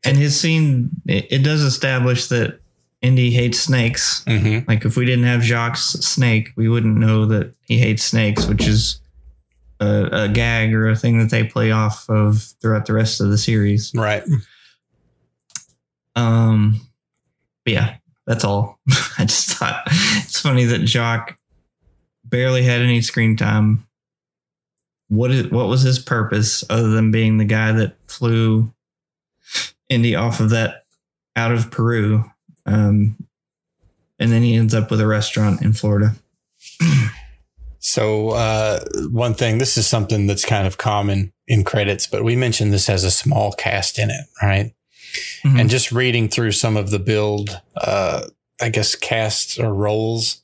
And his scene, it, does establish that Indy hates snakes. hmm Like if we didn't have Jacques' snake, we wouldn't know that he hates snakes, which is a, a gag or a thing that they play off of throughout the rest of the series. right. Um, but yeah, that's all. <laughs> I just thought it's funny that Jock barely had any screen time. What is what was his purpose other than being the guy that flew Indy off of that out of Peru? Um, and then he ends up with a restaurant in Florida. So uh, one thing, this is something that's kind of common in credits, but we mentioned this has a small cast in it, right? Mhm. And just reading through some of the build, uh, I guess cast or roles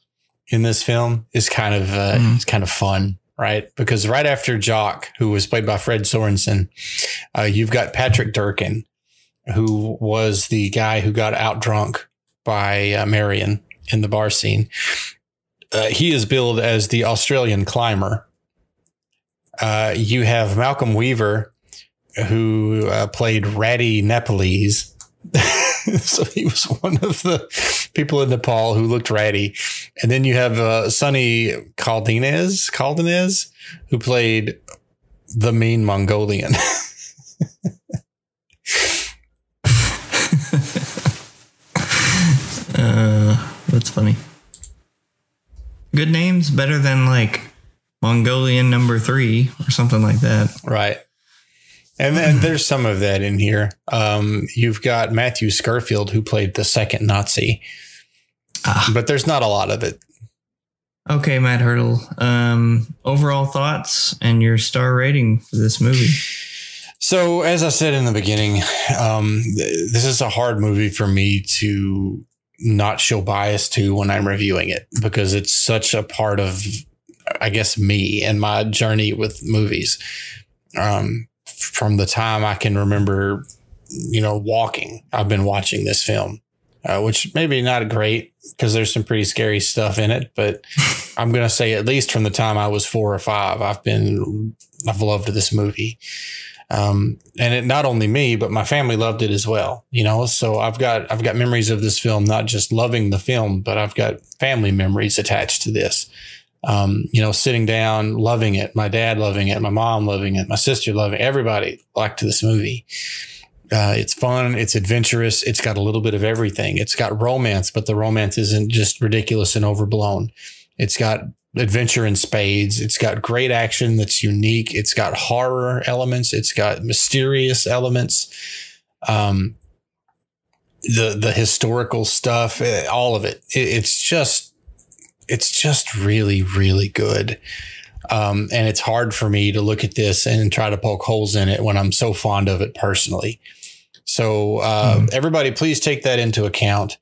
in this film is kind of uh, Mhm. is kind of fun, right? Because right after Jock, who was played by Fred Sorenson, uh, you've got Patrick Durkin, who was the guy who got out drunk by uh, Marion in the bar scene. Uh, he is billed as the Australian climber. Uh, you have Malcolm Weaver, who uh, played Ratty Nepalese. <laughs> so he was one of the people in Nepal who looked ratty. And then you have uh, Sonny Caldinez, who played the mean Mongolian. <laughs> <laughs> Uh, that's funny. Good names, better than like Mongolian number three or something like that. right. And then there's some of that in here. Um, you've got Matthew Scurfield, who played the second Nazi, Ah. but there's not a lot of it. Okay, Matt Hurdle. Um, overall thoughts and your star rating for this movie? So, as I said in the beginning, um, th- this is a hard movie for me to not show bias to when I'm reviewing it because it's such a part of, I guess, me and my journey with movies. Um, from the time I can remember, you know, walking, I've been watching this film, uh, which maybe not great because there's some pretty scary stuff in it, but <laughs> I'm going to say at least from the time I was four or five, I've been, I've loved this movie. Um, and it not only me, but my family loved it as well. You know, so I've got I've got memories of this film, not just loving the film, but I've got family memories attached to this. Um, you know, sitting down, loving it, my dad loving it, my mom loving it, my sister loving it, everybody liked this movie. Uh, it's fun, it's adventurous, it's got a little bit of everything. It's got romance, but the romance isn't just ridiculous and overblown. It's got adventure in spades. It's got great action that's unique. It's got horror elements. It's got mysterious elements. Um, the the historical stuff, eh, all of it. it it's just it's just really really good. Um, and it's hard for me to look at this and try to poke holes in it when I'm so fond of it personally. So uh, everybody, please take that into account.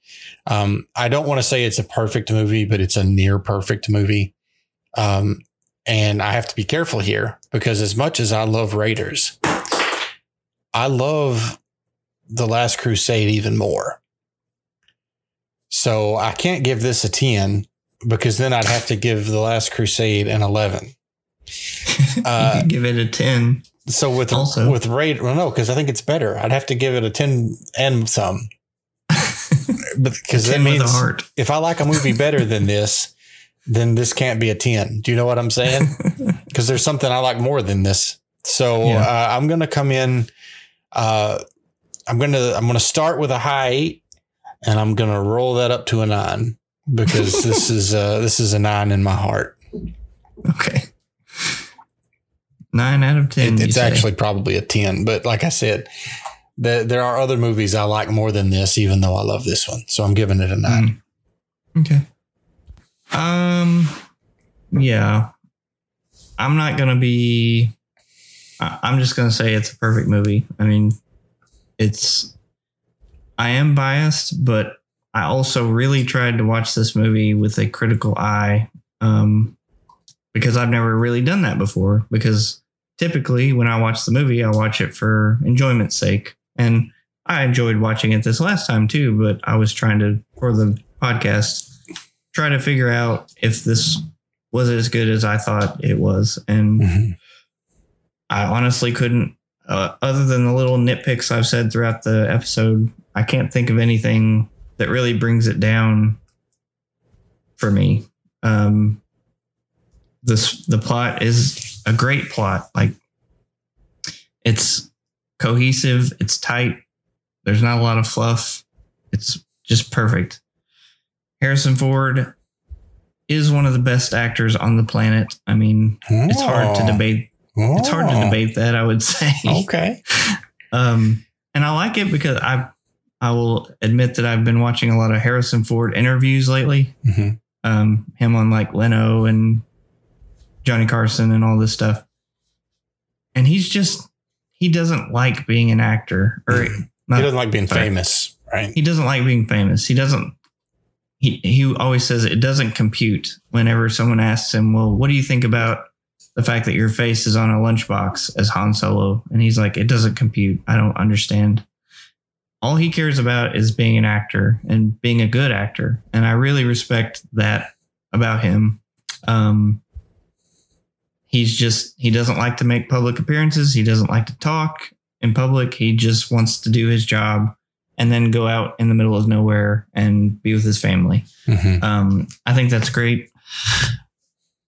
Um, I don't want to say it's a perfect movie, but it's a near perfect movie. Um, and I have to be careful here because as much as I love Raiders, I love The Last Crusade even more. So I can't give this a 10 because then I'd have to give The Last Crusade an 11. <laughs> you could give it a 10. So with Also- with Raid, well, no, because I think it's better. I'd have to give it a 10 and some. <laughs> because that 10 with means heart. if I like a movie better than this, then this can't be a 10. Do you know what I'm saying? <laughs> Because there's something I like more than this. So Yeah. uh, I'm gonna come in. Uh, I'm gonna I'm gonna start with a high eight, and I'm gonna roll that up to a nine because <laughs> this is uh, this is a nine in my heart. Okay. Nine out of 10. It- it's actually probably a 10, but like I said, the, there are other movies I like more than this, even though I love this one. So I'm giving it a nine. Mm. Okay. Um, yeah. I'm not to be, I'm just to say it's a perfect movie. I mean, it's, I am biased, but I also really tried to watch this movie with a critical eye. Um, because I've never really done that before. Because typically when I watch the movie, I watch it for enjoyment's sake. And I enjoyed watching it this last time too, but I was trying to, for the podcast, try to figure out if this was as good as I thought it was. And Mhm. I honestly couldn't, uh, other than the little nitpicks I've said throughout the episode, I can't think of anything that really brings it down for me. Um, this the plot is a great plot. Like it's cohesive, it's tight. There's not a lot of fluff. It's just perfect. Harrison Ford is one of the best actors on the planet. I mean, it's hard to Oh. debate. It's hard to debate that. I would <laughs> say. Okay. Um, and I like it because I, I will admit that I've been watching a lot of Harrison Ford interviews lately. Mhm. Um, him on like Leno and Johnny Carson and all this stuff. And he's just he doesn't like being an actor, or Mhm. not- He doesn't like being sorry. famous, right? he doesn't like being famous. He doesn't. He he always says it doesn't compute whenever someone asks him, "Well, what do you think about the fact that your face is on a lunchbox as Han Solo?" And he's like, "It doesn't compute. I don't understand." All he cares about is being an actor and being a good actor, and I really respect that about him. Um, he's just he doesn't like to make public appearances. He doesn't like to talk in public. He just wants to do his job and then go out in the middle of nowhere and be with his family. Mhm. Um, I think that's great.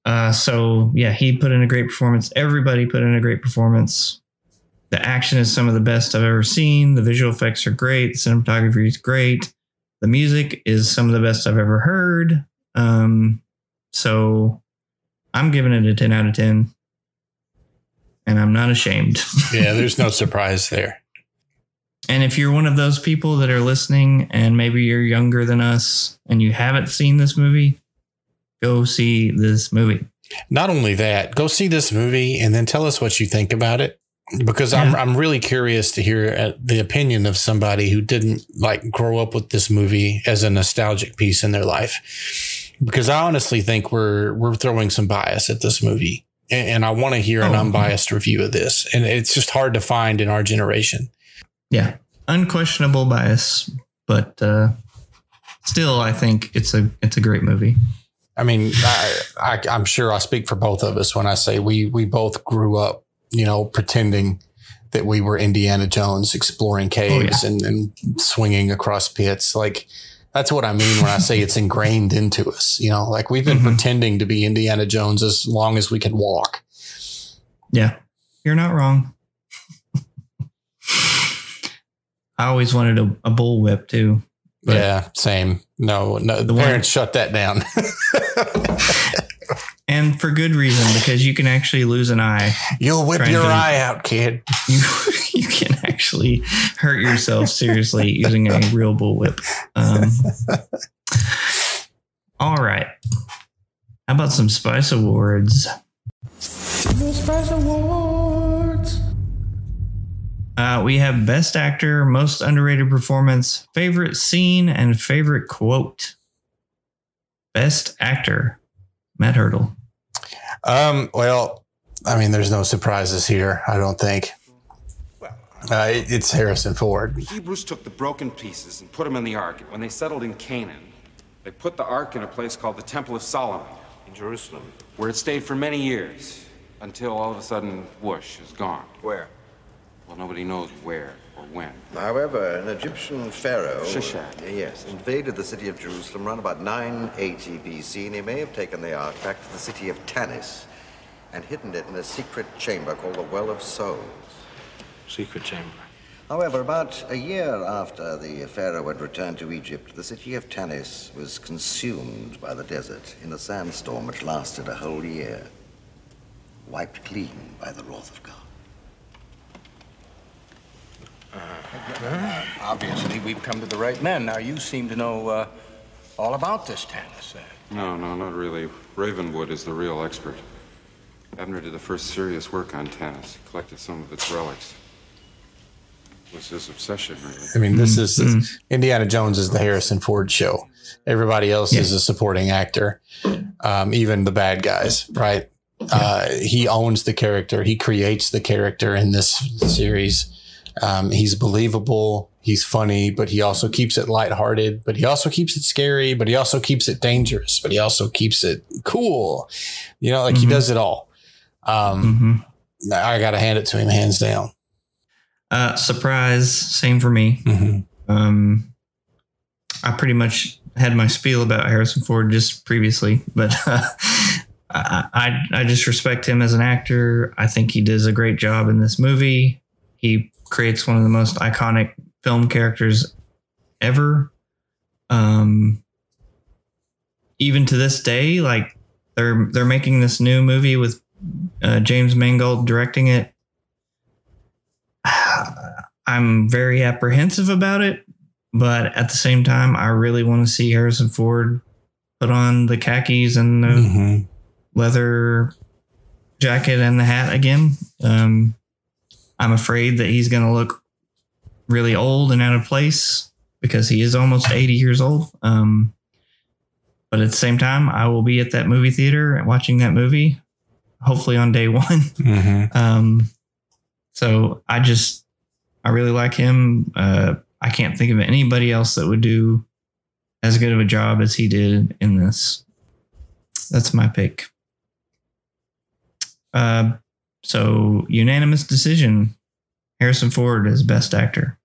Uh, so yeah, he put in a great performance. Everybody put in a great performance. The action is some of the best I've ever seen. The visual effects are great. The cinematography is great. The music is some of the best I've ever heard. Um, so I'm giving it a 10 out of 10. And I'm not ashamed. <laughs> Yeah, there's no surprise there. And if you're one of those people that are listening and maybe you're younger than us and you haven't seen this movie, go see this movie. Not only that, go see this movie and then tell us what you think about it. Because I'm I'm really curious to hear uh, the opinion of somebody who didn't like grow up with this movie as a nostalgic piece in their life. Because I honestly think we're we're throwing some bias at this movie, and, and I want to hear an Oh. unbiased review of this. And it's just hard to find in our generation. Yeah. Unquestionable bias, but uh still I think it's a it's a great movie. I mean, I, I, I'm sure I speak for both of us when I say we we both grew up, you know, pretending that we were Indiana Jones exploring caves and, and swinging across pits. Like that's what I mean when I say it's ingrained into us. You know, like we've been Mhm. pretending to be Indiana Jones as long as we can walk. Yeah. You're not wrong. <laughs> I always wanted a, a bullwhip too. But- yeah, same. No, no. The The one- parents shut that down. <laughs> And for good reason, because you can actually lose an eye. You'll whip your to- eye out, kid. You <laughs> you can actually hurt yourself seriously <laughs> using a real bullwhip. Um, all right. How about some Spice Awards? Uh, we have Best Actor, Most Underrated Performance, Favorite Scene, and Favorite Quote. Best Actor, Matt Hurdle. Um, well, I mean, there's no surprises here. I don't think. Uh, it's Harrison Ford. The Hebrews took the broken pieces and put them in the ark. When they settled in Canaan, They put the Ark in a place called the Temple of Solomon, In Jerusalem. where it stayed for many years, until all of a sudden, whoosh, is gone. Where? Well, nobody knows where or when. However, an Egyptian pharaoh. Shishak. Yes, invaded the city of Jerusalem around about 980 BC, and he may have taken the ark back to the city of Tanis and hidden it in a secret chamber called the Well of Souls. Secret chamber. However, about a year after the pharaoh had returned to Egypt, the city of Tanis was consumed by the desert in a sandstorm which lasted a whole year, wiped clean by the wrath of God. Obviously, we've come to the right men. Now, you seem to know uh, all about this Tanis. Uh, No, no, not really. Ravenwood is the real expert. Abner did the first serious work on Tanis, collected some of its relics. It was his obsession, really. I mean, this is Indiana Jones is the Harrison Ford show. Everybody else is a supporting actor, um, even the bad guys, right? Uh, he owns the character. He creates the character in this series. Um, he's believable. He's funny, but he also keeps it lighthearted. But he also keeps it scary. But he also keeps it dangerous. But he also keeps it cool. You know, like he Mhm. does it all. Um, I got to hand it to him, hands down. Uh, surprise, same for me. Mhm. Um, I pretty much had my spiel about Harrison Ford just previously, but <laughs> uh, I, I I just respect him as an actor. I think he does a great job in this movie. He creates one of the most iconic film characters ever. Um, even to this day, like they're they're making this new movie with uh, James Mangold directing it. <sighs> I'm very apprehensive about it, but at the same time, I really want to see Harrison Ford put on the khakis and the Mhm. leather jacket and the hat again. Um, I'm afraid that he's going to look really old and out of place because he is almost 80 years old. Um, but at the same time, I will be at that movie theater and watching that movie, hopefully on day <laughs> one. Mhm. Um, so I just, I really like him. Uh, I can't think of anybody else that would do as good of a job as he did in this. That's my pick. Uh, so unanimous decision. Harrison Ford is best actor.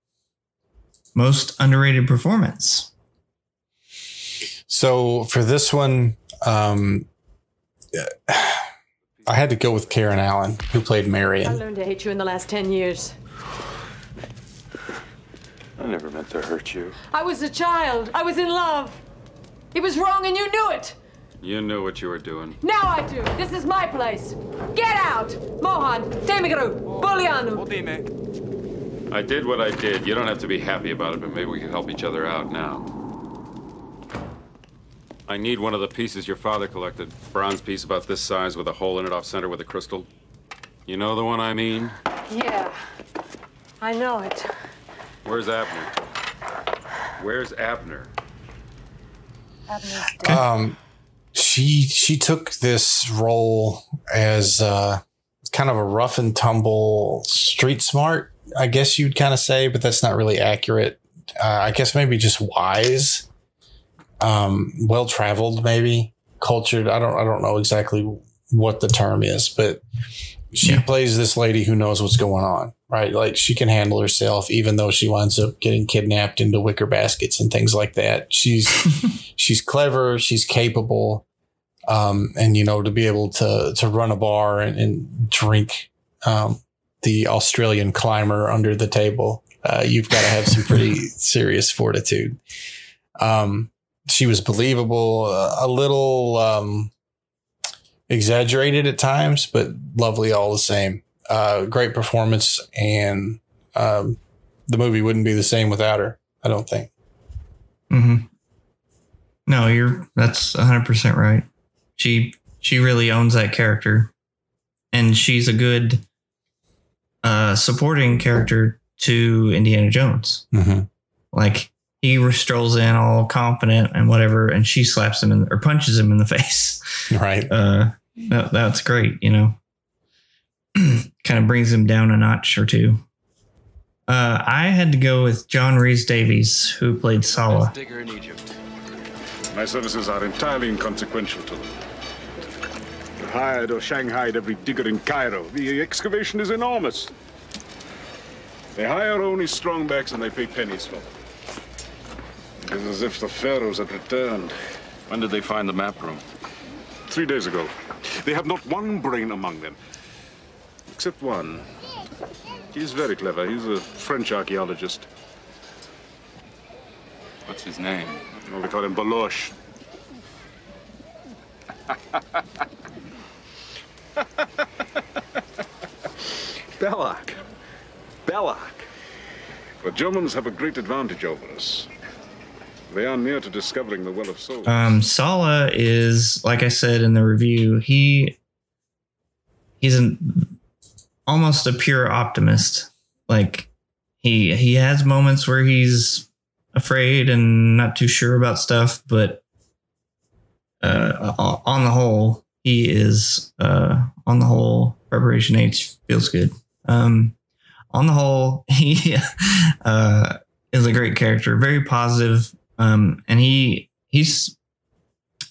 Most underrated performance. So for this one, um, I had to go with Karen Allen, who played Marion. I Marion. learned to hate you in the last 10 years. I never meant to hurt you. I was a child. I was in love. It was wrong and you knew it. You knew what you were doing. Now I do. This is my place. Get out! Mohan, Temigru, Bulianu. I did what I did. You don't have to be happy about it, but maybe we can help each other out now. I need one of the pieces your father collected. Bronze piece about this size with a hole in it off center with a crystal. You know the one I mean? Yeah, I know it. Where's Abner? Where's Abner? Abner's dead. Um, she she took this role as uh, kind of a rough and tumble street smart, I guess you'd kind of say, but that's not really accurate. Uh, I guess maybe just wise, um, well traveled, maybe cultured. I don't I don't know exactly what the term is, but she Yeah. plays this lady who knows what's going on, right? Like she can handle herself, even though she winds up getting kidnapped into wicker baskets and things like that. She's <laughs> she's clever, she's capable, um, and you know to be able to to run a bar and, and drink um, the Australian climber under the table, uh, you've got to have some pretty <laughs> serious fortitude. Um, she was believable, uh, a little um, exaggerated at times, but lovely all the same. Uh, great performance, and um, the movie wouldn't be the same without her. I don't think. hmm No, you're that's hundred percent right. She she really owns that character, and she's a good uh, supporting character to Indiana Jones. Mm-hmm. Like he strolls in all confident and whatever, and she slaps him in, or punches him in the <laughs> face. Right. Uh, that, that's great, you know. <clears throat> kind of brings him down a notch or two. Uh, I had to go with John Rhys-Davies, who played Sallah. digger in Egypt. My services are entirely inconsequential to them. Hired or shanghaied every digger in Cairo. The excavation is enormous. They hire only strongbacks and they pay pennies for them. It is as if the pharaohs had returned. When did they find the map room? Three days ago. They have not one brain among them. Except one. He's very clever. He's a French archaeologist. What's his name? Well, we call him Baloche. <laughs> <laughs> Belloq. Belloq. The Germans have a great advantage over us. They are near to discovering the Well of Souls. Um, Sallah is, like I said in the review, he he's an almost a pure optimist. Like he he has moments where he's afraid and not too sure about stuff, but uh, on the whole, he is uh, on the whole. Preparation H feels good. Um, on the whole, <laughs> he uh, is a great character, very positive, um, and he he's.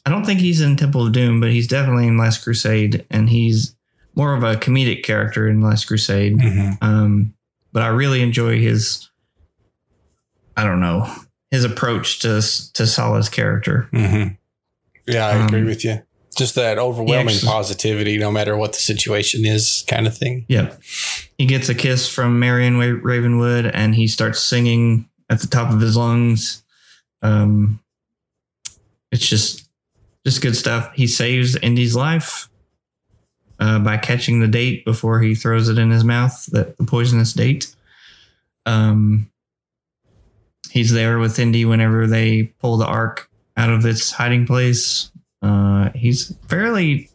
I don't think he's in Temple of Doom, but he's definitely in Last Crusade, and he's more of a comedic character in Last Crusade. Um, but I really enjoy his. I don't know his approach to to Sallah's character. Mm-hmm. Yeah, I agree Um, with you. Just that overwhelming actually- positivity, no matter what the situation is, kind of thing. Yep. He gets a kiss from Marion Ravenwood and he starts singing at the top of his lungs. Um, it's just, just good stuff. He saves Indy's life uh, by catching the date before he throws it in his mouth, the, the poisonous date. Um, he's there with Indy whenever they pull the ark out of its hiding place. Uh, he's fairly,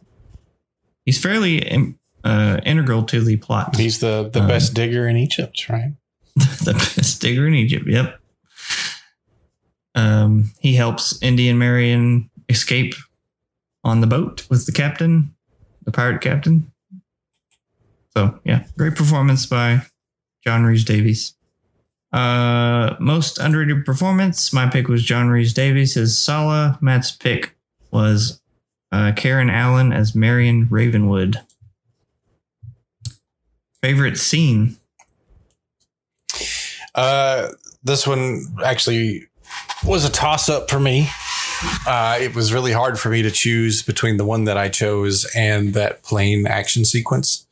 he's fairly uh, integral to the plot. He's the the Um, best digger in Egypt, right? <laughs> the best digger in Egypt. Yep. Um, he helps Indy and Marion escape on the boat with the captain, the pirate captain. So yeah, great performance by John Rhys-Davies. Uh, most underrated performance. My pick was John Rhys-Davies as Sallah. Matt's pick was uh, Karen Allen as Marion Ravenwood. Favorite scene. Uh, this one actually was a toss up for me. Uh, it was really hard for me to choose between the one that I chose and that plane action sequence.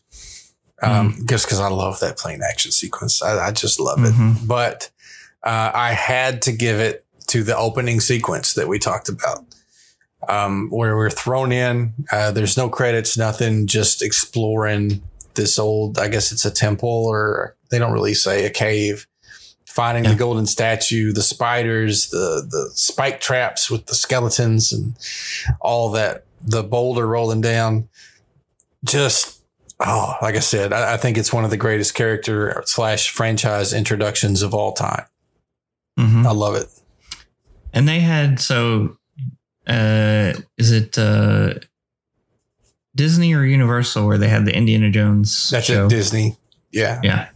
Um, just because I love that plane action sequence. I, I just love it. Mhm. But uh, I had to give it to the opening sequence that we talked about, um, where we're thrown in. Uh, there's no credits, nothing, just exploring this old, I guess it's a temple or they don't really say a cave. Finding Yeah. the golden statue, the spiders, the the spike traps with the skeletons, and all that. The boulder rolling down. Just oh, like I said, I, I think it's one of the greatest character slash franchise introductions of all time. Mhm. I love it. And they had so uh is it uh Disney or Universal where they had the Indiana Jones That's show? Disney. Yeah. Yeah.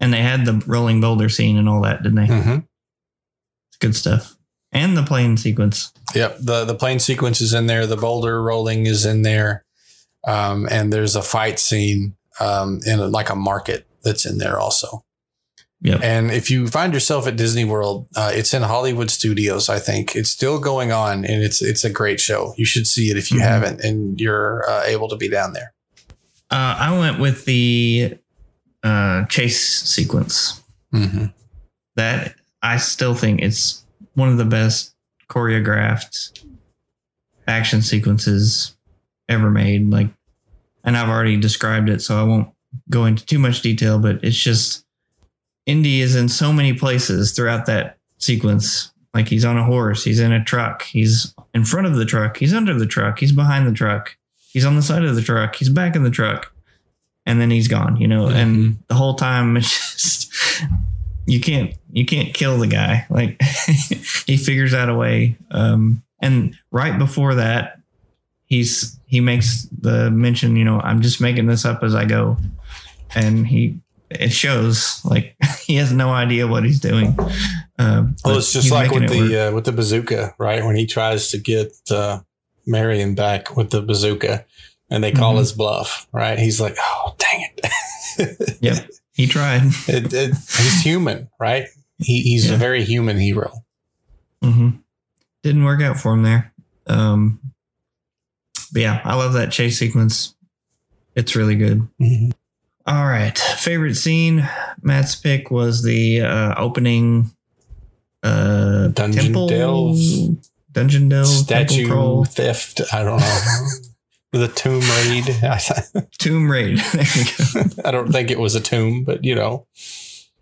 And they had the rolling boulder scene and all that, didn't they? hmm It's good stuff. And the plane sequence. Yep. The the plane sequence is in there. The boulder rolling is in there. Um, and there's a fight scene um, in a, like a market that's in there also. Yep. And if you find yourself at Disney World, uh, it's in Hollywood Studios. I think it's still going on, and it's it's a great show. You should see it if you Mhm. haven't, and you're uh, able to be down there. Uh I went with the uh chase sequence. Mm-hmm. That I still think it's one of the best choreographed action sequences ever made. Like, and I've already described it, so I won't go into too much detail, but it's just Indy is in so many places throughout that sequence. Like he's on a horse, he's in a truck, he's in front of the truck, he's under the truck, he's behind the truck, he's on the side of the truck, he's back in the truck, and then he's gone, you know, and the whole time <laughs> it's just you can't you can't kill the guy. Like <laughs> he figures out a way. Um and right before that, he's he makes the mention, you know, I'm just making this up as I go. And he it shows like <laughs> he has no idea what he's doing. Um, Well, it's just like with the uh, with the bazooka, right? When he tries to get uh, Marion back with the bazooka, and they call Mhm. his bluff, right? He's like, "Oh, dang it!" <laughs> Yep. He tried. it, it he's human, right? He, he's Yeah. a very human hero. hmm Didn't work out for him there. Um, but yeah, I love that chase sequence. It's really good. Mhm. All right. Favorite scene? Matt's pick was the uh, opening uh, Dungeon temple, delve. Dungeon delve, Statue theft. I don't know. <laughs> the tomb raid. tomb raid. <laughs> there you go. <laughs> I don't think it was a tomb, but you know.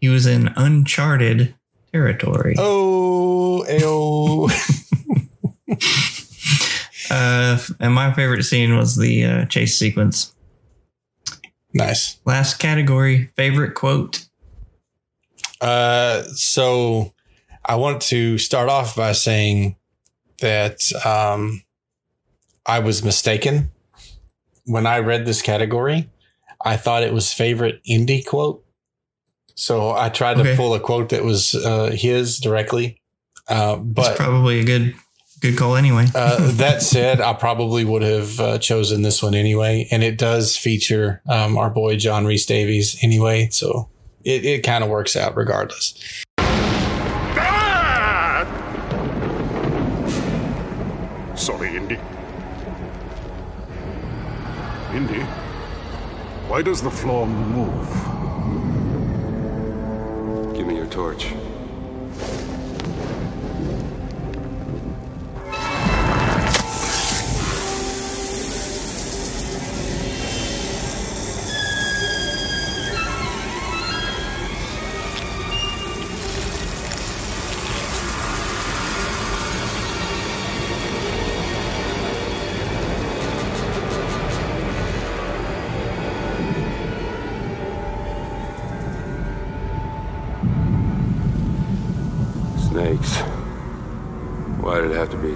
He was in uncharted territory. Oh, ayo. Uh, and my favorite scene was the uh, chase sequence. Nice. Last category, favorite quote. Uh, so I want to start off by saying that um, I was mistaken when I read this category. I thought it was favorite Indy quote. So I tried to pull a quote that was uh, his directly. Uh, It's but probably a good good call anyway. uh, that said, I probably would have uh, chosen this one anyway. And it does feature um, our boy John Rhys-Davies anyway. So it, it kind of works out regardless. Sorry, Indy. Indy? Why does the floor move? Give me your torch.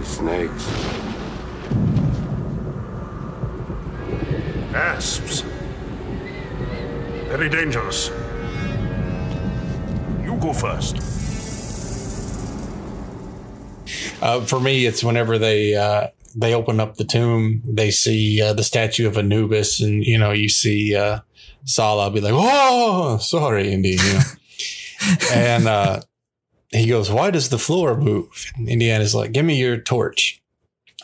Did it have to be snakes? Asps. Very dangerous. You go first. Uh, for me, it's whenever they uh, they open up the tomb, they see uh, the statue of Anubis, and you know you see uh, Sallah be like, "Oh, sorry, Indy," you know? <laughs> and uh, he goes, "Why does the floor move?" And Indiana's like, "Give me your torch."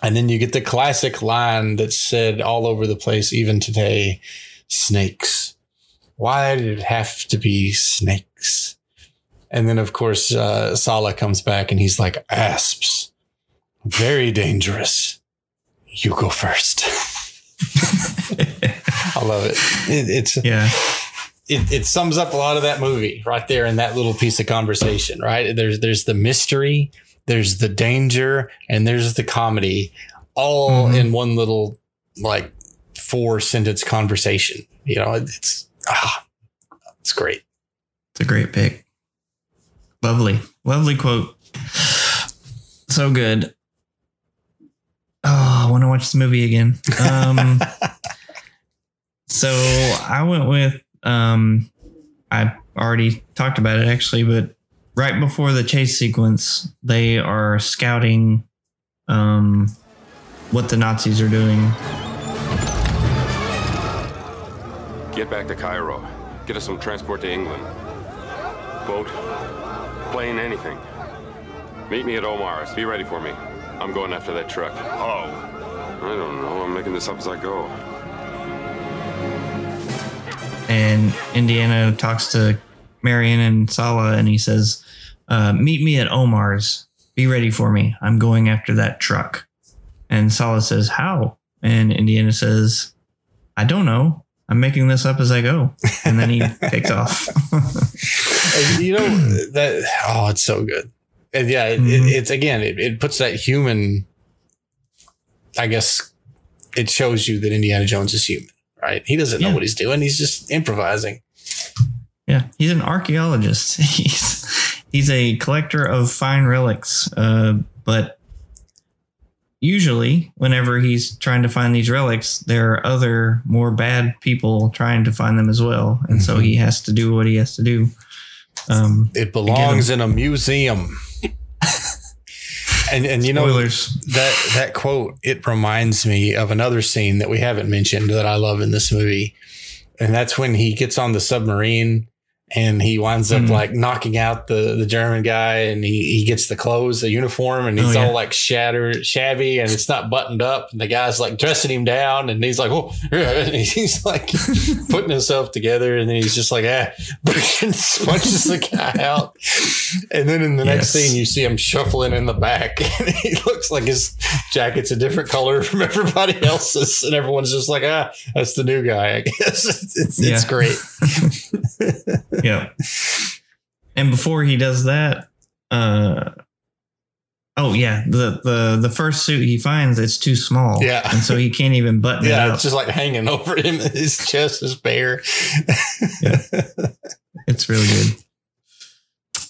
And then you get the classic line that's said all over the place, even today: "Snakes. Why did it have to be snakes?" And then, of course, uh, Sallah comes back and he's like, asps. Very dangerous. You go first. <laughs> I love it. it it's yeah. It, it sums up a lot of that movie right there in that little piece of conversation, right? There's there's the mystery, there's the danger, and there's the comedy, all in one little like four sentence conversation. You know, it's ah, it's great. It's a great pick. Lovely. Lovely quote. So good. Oh, I want to watch the movie again. Um, <laughs> so I went with, um, I already talked about it actually, but right before the chase sequence, they are scouting um, what the Nazis are doing. Get back to Cairo. Get us some transport to England. Boat, plane, anything. Meet me at Omar's. Be ready for me. I'm going after that truck. How? I don't know. I'm making this up as I go. And Indiana talks to Marion and Sallah, and he says, uh, "Meet me at Omar's. Be ready for me. I'm going after that truck." And Sallah says, "How?" And Indiana says, "I don't know. I'm making this up as I go." And then he <laughs> takes off. You know that oh it's so good and yeah it, it, it's again it, it puts that human i guess it shows you that indiana jones is human right he doesn't know what he's doing he's just improvising Yeah, he's an archaeologist. <laughs> He's he's a collector of fine relics. Uh, but usually, whenever he's trying to find these relics, there are other more bad people trying to find them as well, and so he has to do what he has to do. Um, it belongs in a museum And and you know that that quote it reminds me of another scene that we haven't mentioned that I love in this movie, and that's when he gets on the submarine and he winds up Mhm. like knocking out the the German guy, and he he gets the clothes, the uniform, and he's Oh, yeah. all like shattered, shabby, and it's not buttoned up, and the guy's like dressing him down, and he's like, oh, <laughs> and he's like <laughs> putting himself together, and then he's just like, ah, <laughs> and punches the guy out, and then in the next scene, you see him shuffling in the back, and he looks like his jacket's a different color from everybody else's, and everyone's just like, ah, that's the new guy, I guess. It's, it's, it's Yeah. great. Yeah. And before he does that, uh oh yeah, the the the first suit he finds it's too small. Yeah. And so he can't even button it Yeah, up. it's just like hanging over him. <laughs> His chest is bare. yeah. It's really good.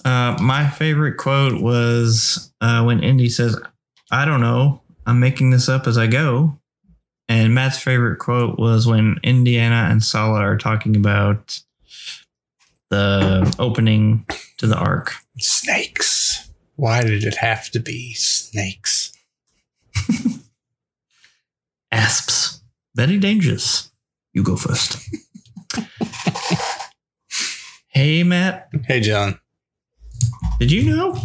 Uh, my favorite quote was uh, when Indy says, I don't know. I'm making this up as I go. And Matt's favorite quote was when Indiana and Sallah are talking about the opening to the ark. Snakes. Why did it have to be snakes? <laughs> Asps. Very dangerous. You go first. <laughs> hey, Matt. Hey, John. Did you know?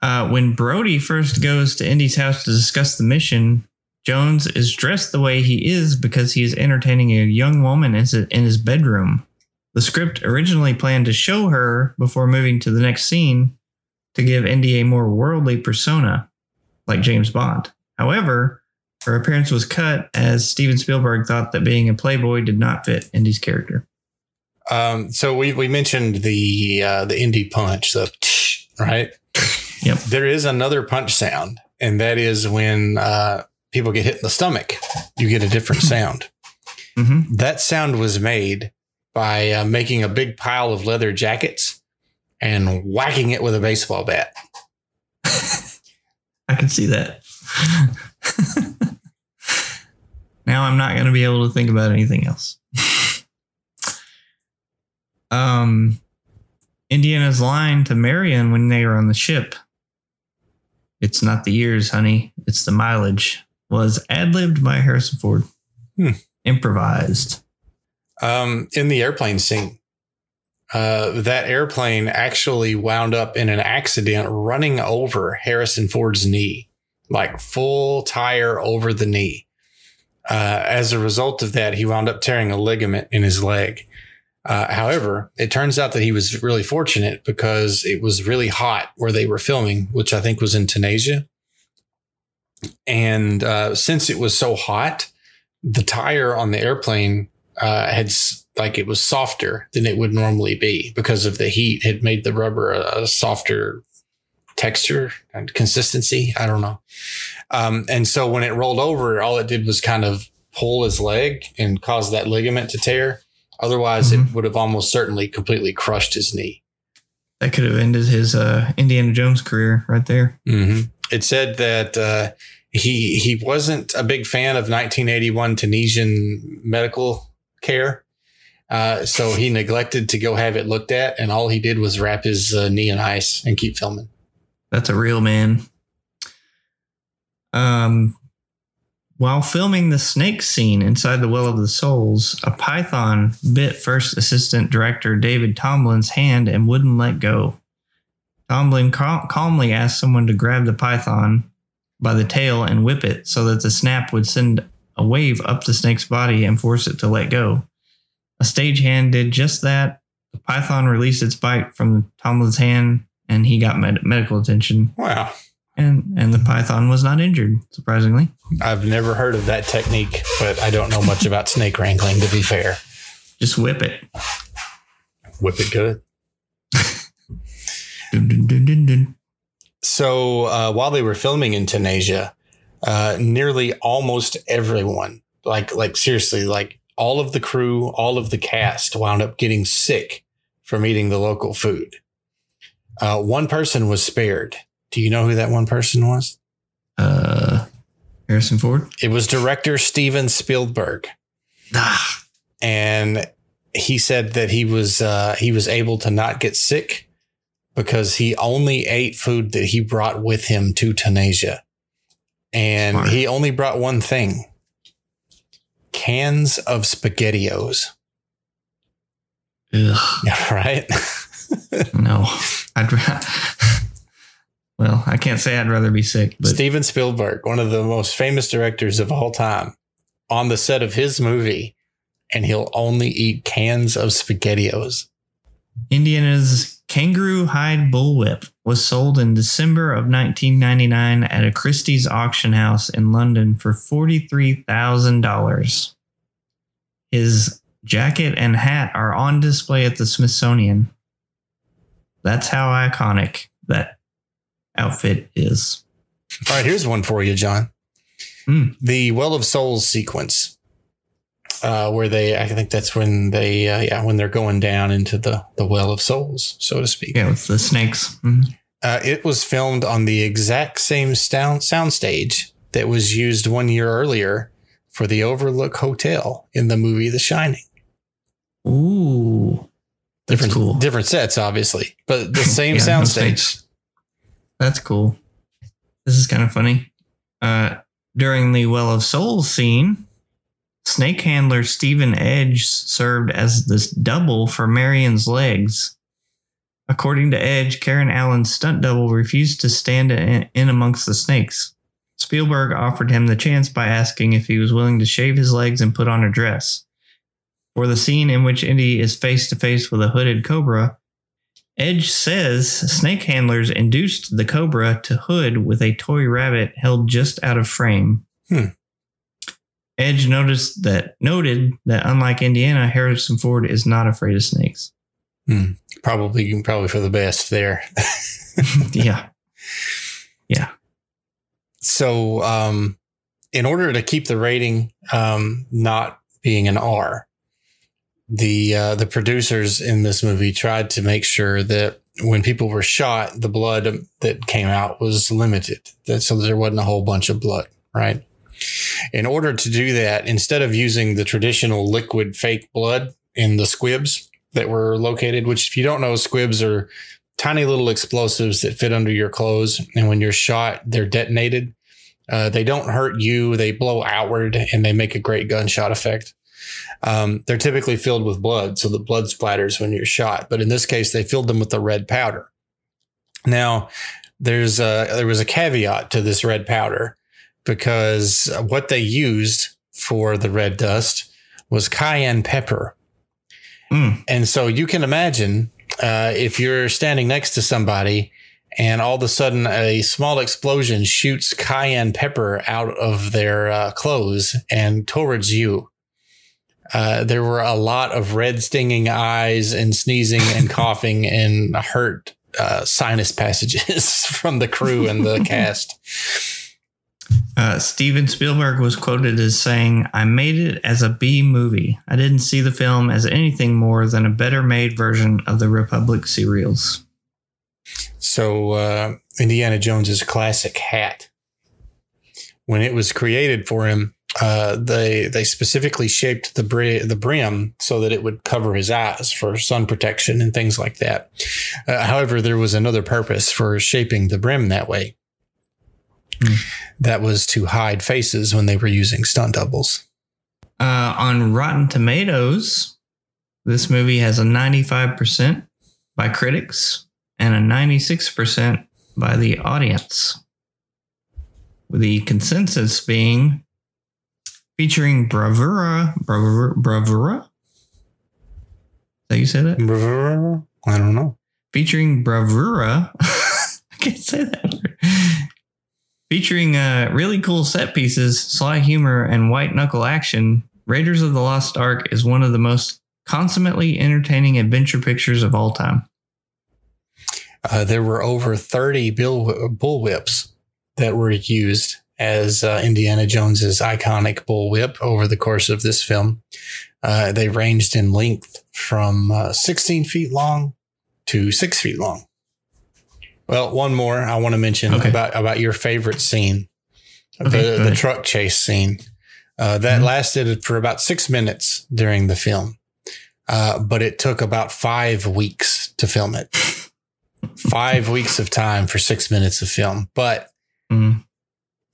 Uh, when Brody first goes to Indy's house to discuss the mission, Jones is dressed the way he is because he is entertaining a young woman in his- bedroom. The script originally planned to show her before moving to the next scene to give Indy a more worldly persona, like James Bond. However, her appearance was cut as Steven Spielberg thought that being a playboy did not fit Indy's character. Um, so we, we mentioned the uh, the Indy punch, the right? Yep. There is another punch sound, and that is when uh, people get hit in the stomach. You get a different <laughs> sound. Mm-hmm. That sound was made by uh, making a big pile of leather jackets and whacking it with a baseball bat. <laughs> I can see that. <laughs> now I'm not going to be able to think about anything else. um, Indiana's line to Marion when they were on the ship. It's not the years, honey. It's the mileage. Was ad libbed by Harrison Ford. Hmm. Improvised. Um, in the airplane scene, uh, that airplane actually wound up in an accident running over Harrison Ford's knee, like full tire over the knee. Uh, as a result of that, he wound up tearing a ligament in his leg. Uh, however, it turns out that he was really fortunate because it was really hot where they were filming, which I think was in Tunisia. And uh, since it was so hot, the tire on the airplane uh, had like it was softer than it would normally be because of the heat had made the rubber a, a softer texture and consistency. I don't know. Um, and so when it rolled over, all it did was kind of pull his leg and cause that ligament to tear. Otherwise, it would have almost certainly completely crushed his knee. That could have ended his uh, Indiana Jones career right there. Mm-hmm. It said that uh, he he wasn't a big fan of 1981 Tunisian medical care, uh, so he neglected to go have it looked at, and all he did was wrap his uh, knee in ice and keep filming. That's a real man. Um, while filming the snake scene inside the Well of the Souls, a python bit first assistant director David Tomlin's hand and wouldn't let go. Tomlin cal- calmly asked someone to grab the python by the tail and whip it so that the snap would send a wave up the snake's body and force it to let go. A stagehand did just that. The python released its bite from Tomlin's hand and he got med- medical attention. Wow. And and the python was not injured, surprisingly. I've never heard of that technique, but I don't know much about snake wrangling. To be fair, Just whip it. whip it good. <laughs> Dun, dun, dun. So uh, while they were filming in Tunisia, uh, nearly almost everyone, like like seriously, like all of the crew, all of the cast, wound up getting sick from eating the local food. Uh, one person was spared. Do you know who that one person was? Uh, Harrison Ford. It was director Steven Spielberg. Ah, And he said that he was uh, he was able to not get sick because he only ate food that he brought with him to Tunisia, and Smart. he only brought one thing: cans of Spaghettios. Ugh, <laughs> Right? no. I'd well, I can't say I'd rather be sick, but Steven Spielberg, one of the most famous directors of all time, on the set of his movie, and he'll only eat cans of Spaghettios. Indiana's kangaroo hide bullwhip was sold in December of 1999 at a Christie's auction house in London for $43,000. His jacket and hat are on display at the Smithsonian. That's how iconic that outfit is. All right, here's one for you, John. Hmm. The Well of Souls sequence, uh, where they, I think that's when they, uh, yeah, when they're going down into the the Well of Souls, so to speak. Yeah, with the snakes. Mhm. Uh, it was filmed on the exact same sound soundstage that was used one year earlier for the Overlook Hotel in the movie The Shining. Ooh, different, cool. different sets, obviously, but the <laughs> same Yeah, soundstage. That's cool. This is kind of funny. Uh, during the Well of Souls scene, snake handler Stephen Edge served as this double for Marion's legs. According to Edge, Karen Allen's stunt double refused to stand in amongst the snakes. Spielberg offered him the chance by asking if he was willing to shave his legs and put on a dress. For the scene in which Indy is face to face with a hooded cobra, Edge says snake handlers induced the cobra to hood with a toy rabbit held just out of frame. Hmm. Edge noticed that noted that unlike Indiana, Harrison Ford is not afraid of snakes. Probably, you can probably for the best there. <laughs> yeah. Yeah. So, um, in order to keep the rating um, not being an R, the uh, the producers in this movie tried to make sure that when people were shot, the blood that came out was limited, that so there wasn't a whole bunch of blood, right? In order to do that, instead of using the traditional liquid fake blood in the squibs that were located, which if you don't know, squibs are tiny little explosives that fit under your clothes, and when you're shot, they're detonated. Uh, they don't hurt you; they blow outward, and they make a great gunshot effect. Um, they're typically filled with blood, so the blood splatters when you're shot. But in this case, they filled them with the red powder. Now, there's a, there was a caveat to this red powder because what they used for the red dust was cayenne pepper. Mm. And so you can imagine uh, if you're standing next to somebody and all of a sudden a small explosion shoots cayenne pepper out of their uh, clothes and towards you. Uh, there were a lot of red stinging eyes and sneezing and <laughs> coughing and hurt uh, sinus passages <laughs> from the crew and the <laughs> cast. Uh, Steven Spielberg was quoted as saying, I made it as a B movie. I didn't see the film as anything more than a better made version of the Republic serials. So, uh, Indiana Jones's classic hat, when it was created for him, uh, they they specifically shaped the bri- the brim so that it would cover his eyes for sun protection and things like that. Uh, however, there was another purpose for shaping the brim that way. That was to hide faces when they were using stunt doubles. Uh, on Rotten Tomatoes, this movie has a 95% by critics and a 96% by the audience. With the consensus being featuring bravura, bravura, bravura. Is that you say that? Bravura? I don't know. Featuring bravura. <laughs> I can't say that word. Featuring uh, really cool set pieces, sly humor, and white knuckle action, Raiders of the Lost Ark is one of the most consummately entertaining adventure pictures of all time. Uh, there were over 30 bill, bullwhips that were used as uh, Indiana Jones's iconic bullwhip over the course of this film. Uh, they ranged in length from uh, 16 feet long to six feet long. Well, one more I want to mention Okay. about about your favorite scene, Okay, the the truck chase scene. Uh, that lasted for about six minutes during the film. uh, but it took about five weeks to film it. <laughs> five weeks of time for six minutes of film, but Mm.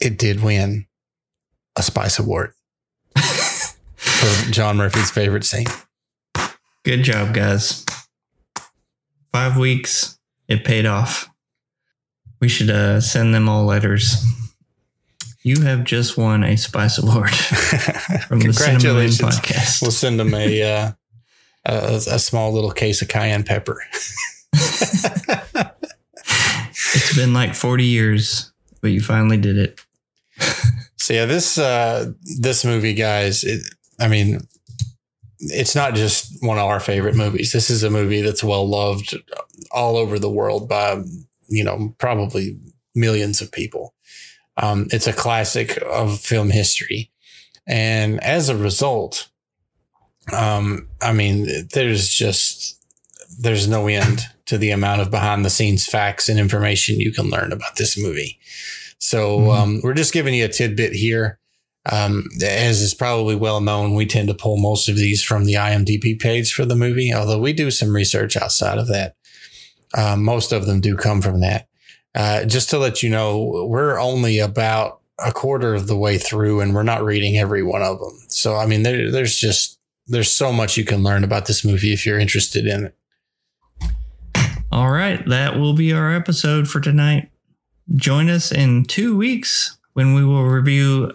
It did win a Spice Award for John Murphy's favorite scene. Good job, guys. Five weeks. It paid off. We should uh, send them all letters. You have just won a Spice Award <laughs> from the Congratulations. podcast. We'll send them a, uh, a a small little case of cayenne pepper. <laughs> It's been like 40 years, but you finally did it. So yeah, this uh, this movie, guys. It, I mean, it's not just one of our favorite movies. This is a movie that's well loved all over the world by you know probably millions of people. Um, it's a classic of film history, and as a result, um, I mean, there's just there's no end to the amount of behind the scenes facts and information you can learn about this movie. So um, we're just giving you a tidbit here. Um, as is probably well known, we tend to pull most of these from the IMDb page for the movie, although we do some research outside of that. Uh, most of them do come from that. Uh, just to let you know, we're only about a quarter of the way through and we're not reading every one of them. So, I mean, there, there's just, there's so much you can learn about this movie if you're interested in it. All right, that will be our episode for tonight. Join us in two weeks when we will review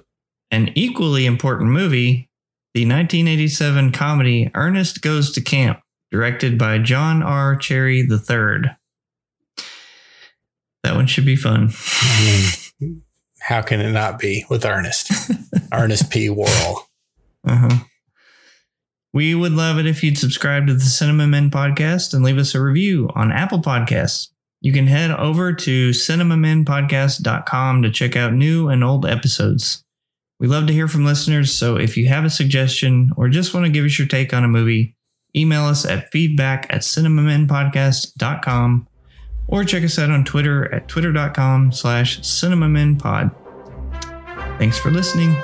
an equally important movie, the 1987 comedy Ernest Goes to Camp, directed by John R. Cherry III. That one should be fun. I <laughs> mean, how can it not be with Ernest? <laughs> Ernest P. Worrell. Uh-huh. We would love it if you'd subscribe to the Cinema Men podcast and leave us a review on Apple Podcasts. You can head over to cinemamenpodcast.com to check out new and old episodes. We love to hear from listeners, so if you have a suggestion or just want to give us your take on a movie, email us at feedback at cinemamenpodcast.com or check us out on Twitter at twitter.com slash cinemamenpod. Thanks for listening.